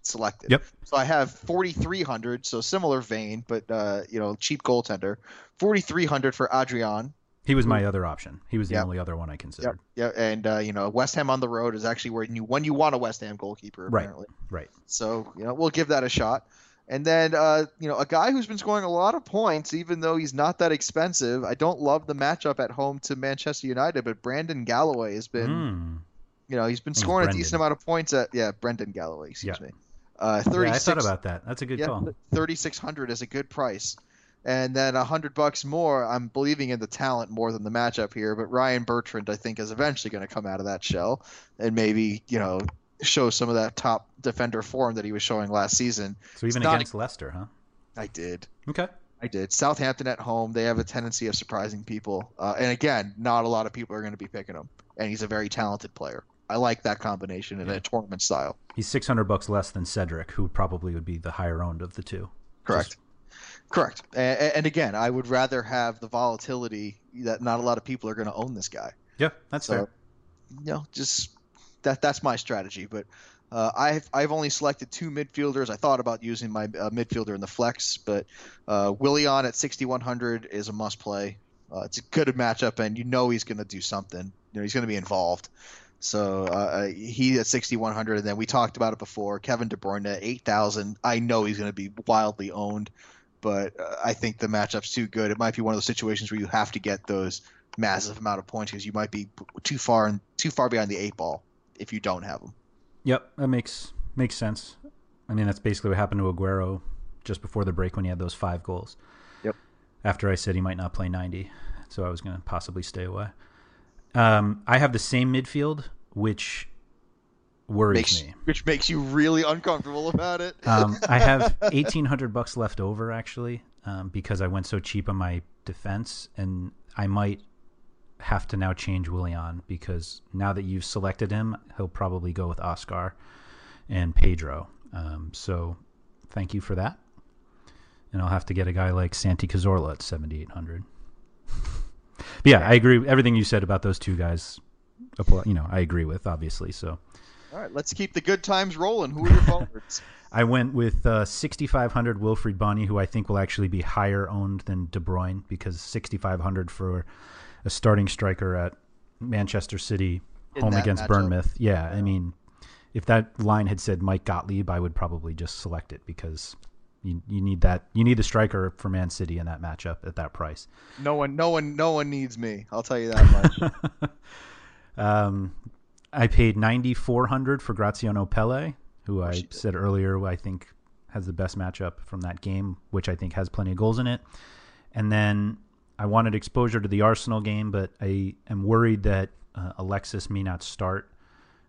Speaker 7: selected.
Speaker 6: Yep.
Speaker 7: So I have 4,300, so similar vein, but uh, you know, cheap goaltender. 4,300 for Adrian.
Speaker 6: He was my other option. He was the
Speaker 7: Yep.
Speaker 6: only other one I considered.
Speaker 7: Yeah, and uh, you know, West Ham on the road is actually where you when you want a West Ham goalkeeper Apparently.
Speaker 6: Right. Right.
Speaker 7: So you know, we'll give that a shot. And then uh, you know, a guy who's been scoring a lot of points, even though he's not that expensive. I don't love the matchup at home to Manchester United, but Brandon Galloway has been,
Speaker 6: Hmm.
Speaker 7: you know, he's been scoring a decent amount of points at yeah, Brendan Galloway, excuse
Speaker 6: Yeah.
Speaker 7: me. Uh,
Speaker 6: Yeah, I
Speaker 7: 36
Speaker 6: thought about that. That's a good
Speaker 7: yeah,
Speaker 6: call.
Speaker 7: 3600 is a good price. And then a hundred bucks more. I'm believing in the talent more than the matchup here, but Ryan Bertrand, I think, is eventually going to come out of that shell and maybe you know show some of that top defender form that he was showing last season.
Speaker 6: So even
Speaker 7: not-
Speaker 6: against Leicester, huh?
Speaker 7: I did,
Speaker 6: Okay.
Speaker 7: I did. Southampton at home, they have a tendency of surprising people, uh, and again, not a lot of people are going to be picking him. And he's a very talented player. I like that combination in a tournament style.
Speaker 6: He's 600 bucks less than Cedric, who probably would be the higher owned of the two.
Speaker 7: Correct. Correct. And, and again, I would rather have the volatility that not a lot of people are going to own this guy.
Speaker 6: Yeah, that's
Speaker 7: So,
Speaker 6: fair.
Speaker 7: you know, just that that's my strategy. But uh, I've I've only selected two midfielders. I thought about using my uh, midfielder in the flex, but uh, Willian at 6100 is a must play. Uh, it's a good matchup, and you know he's going to do something. You know he's going to be involved. So uh, he at 6100, and then we talked about it before. Kevin De Bruyne at 8000. I know he's going to be wildly owned, but uh, I think the matchup's too good. It might be one of those situations where you have to get those massive amount of points because you might be too far and too far behind the eight ball if you don't have them.
Speaker 6: Yep, that makes makes sense. I mean, that's basically what happened to Aguero just before the break when he had those five goals.
Speaker 7: Yep.
Speaker 6: After I said he might not play 90, so I was going to possibly stay away. Um, I have the same midfield, which worries
Speaker 7: Makes,
Speaker 6: me.
Speaker 7: which makes you really uncomfortable about it.
Speaker 6: Um, I have 1800 bucks left over actually, um, because I went so cheap on my defense, and I might have to now change Willian because now that you've selected him, he'll probably go with Oscar and Pedro. Um, so thank you for that. And I'll have to get a guy like Santi Cazorla at 7800. but yeah, I agree. Everything you said about those two guys, you know, I agree with obviously. So
Speaker 7: All right, let's keep the good times rolling. Who are your forwards?
Speaker 6: I went with uh, 6,500 Wilfried Bony, who I think will actually be higher owned than De Bruyne because 6,500 for a starting striker at Manchester City
Speaker 7: In
Speaker 6: home against
Speaker 7: matchup.
Speaker 6: Bournemouth. Yeah, I mean, if that line had said Mike Gottlieb, I would probably just select it because you you need that you need the striker for Man City in that matchup at that price.
Speaker 7: no one, no one, no one needs me. I'll tell you that much.
Speaker 6: Um, I paid 9,400 for Graziano Pelle, who I said earlier I think has the best matchup from that game, which I think has plenty of goals in it. And then I wanted exposure to the Arsenal game, but I am worried that uh, Alexis may not start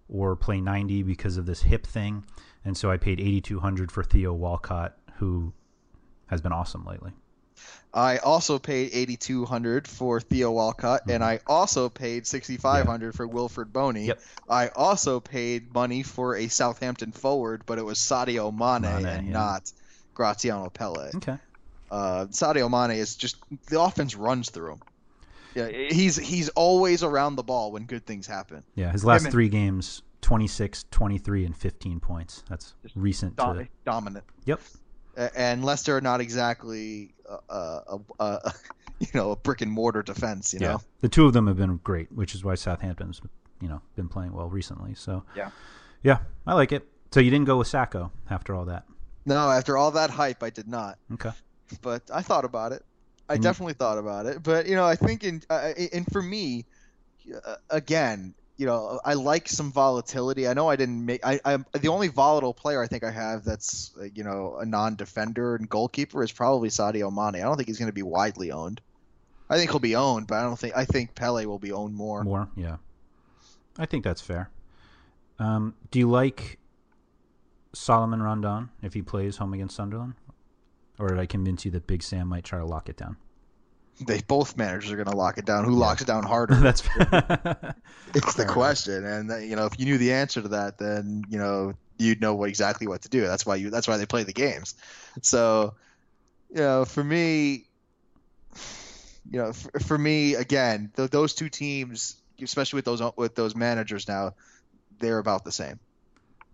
Speaker 6: or play 90 because of this hip thing. And so I paid 8200 for Theo Walcott, who has been awesome lately.
Speaker 7: I also paid 8200 for Theo Walcott, mm-hmm. and I also paid 6500 yeah. for Wilfried Bony.
Speaker 6: Yep.
Speaker 7: I also paid money for a Southampton forward, but it was Sadio Mane, Mane and yeah. not Graziano Pelle.
Speaker 6: Okay.
Speaker 7: Uh, Sadio Mane is just the offense runs through him. Yeah, he's he's always around the ball when good things happen.
Speaker 6: Yeah, his last three games 26, 23 and 15 points. That's recent
Speaker 7: dom- to... dominant.
Speaker 6: Yep.
Speaker 7: And Leicester are not exactly a, a, a, you know a brick and mortar defense. You yeah. know,
Speaker 6: the two of them have been great, which is why Southampton's you know been playing well recently. So
Speaker 7: yeah,
Speaker 6: yeah, I like it. So you didn't go with Sakho after all that?
Speaker 7: No, after all that hype, I did not.
Speaker 6: Okay.
Speaker 7: But I thought about it. I mm-hmm. definitely thought about it. But you know, I think in uh, and for me, uh, again, you know, I like some volatility. I know I didn't make. I, I'm the only volatile player I think I have that's uh, you know a non-defender and goalkeeper is probably Sadio Mane. I don't think he's going to be widely owned. I think he'll be owned, but I don't think. I think Pelle will be owned more.
Speaker 6: More, yeah. I think that's fair. Um, do you like Salomon Rondon if he plays home against Sunderland? Or did I convince you that Big Sam might try to lock it down?
Speaker 7: They both managers are going to lock it down. Who yeah. locks it down harder?
Speaker 6: That's
Speaker 7: it's the question, and uh, you know if you knew the answer to that, then you know you'd know what, exactly what to do. That's why you. That's why they play the games. So, you know, for me, you know, for, for me again, th- those two teams, especially with those with those managers now, they're about the same.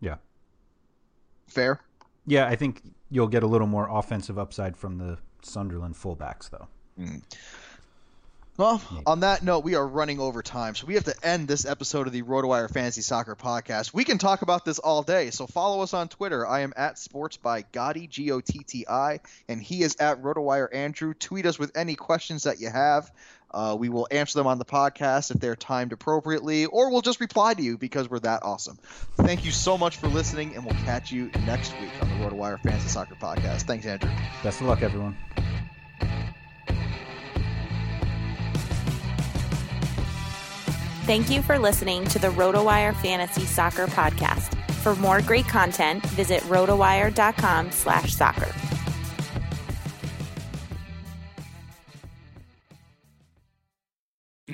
Speaker 6: Yeah.
Speaker 7: Fair.
Speaker 6: Yeah, I think you'll get a little more offensive upside from the Sunderland fullbacks, though.
Speaker 7: Mm. Well, on that note, we are running over time, so we have to end this episode of the RotoWire Fantasy Soccer Podcast. We can talk about this all day, so follow us on Twitter. I am at Sports by Gotti, G O T T I, and he is at RotoWire Andrew. Tweet us with any questions that you have. Uh, we will answer them on the podcast if they're timed appropriately, or we'll just reply to you because we're that awesome. Thank you so much for listening, and we'll catch you next week on the RotoWire Fantasy Soccer Podcast. Thanks, Andrew.
Speaker 6: Best of luck, everyone.
Speaker 8: Thank you for listening to the RotoWire Fantasy Soccer Podcast. For more great content, visit rotowire.com slash soccer.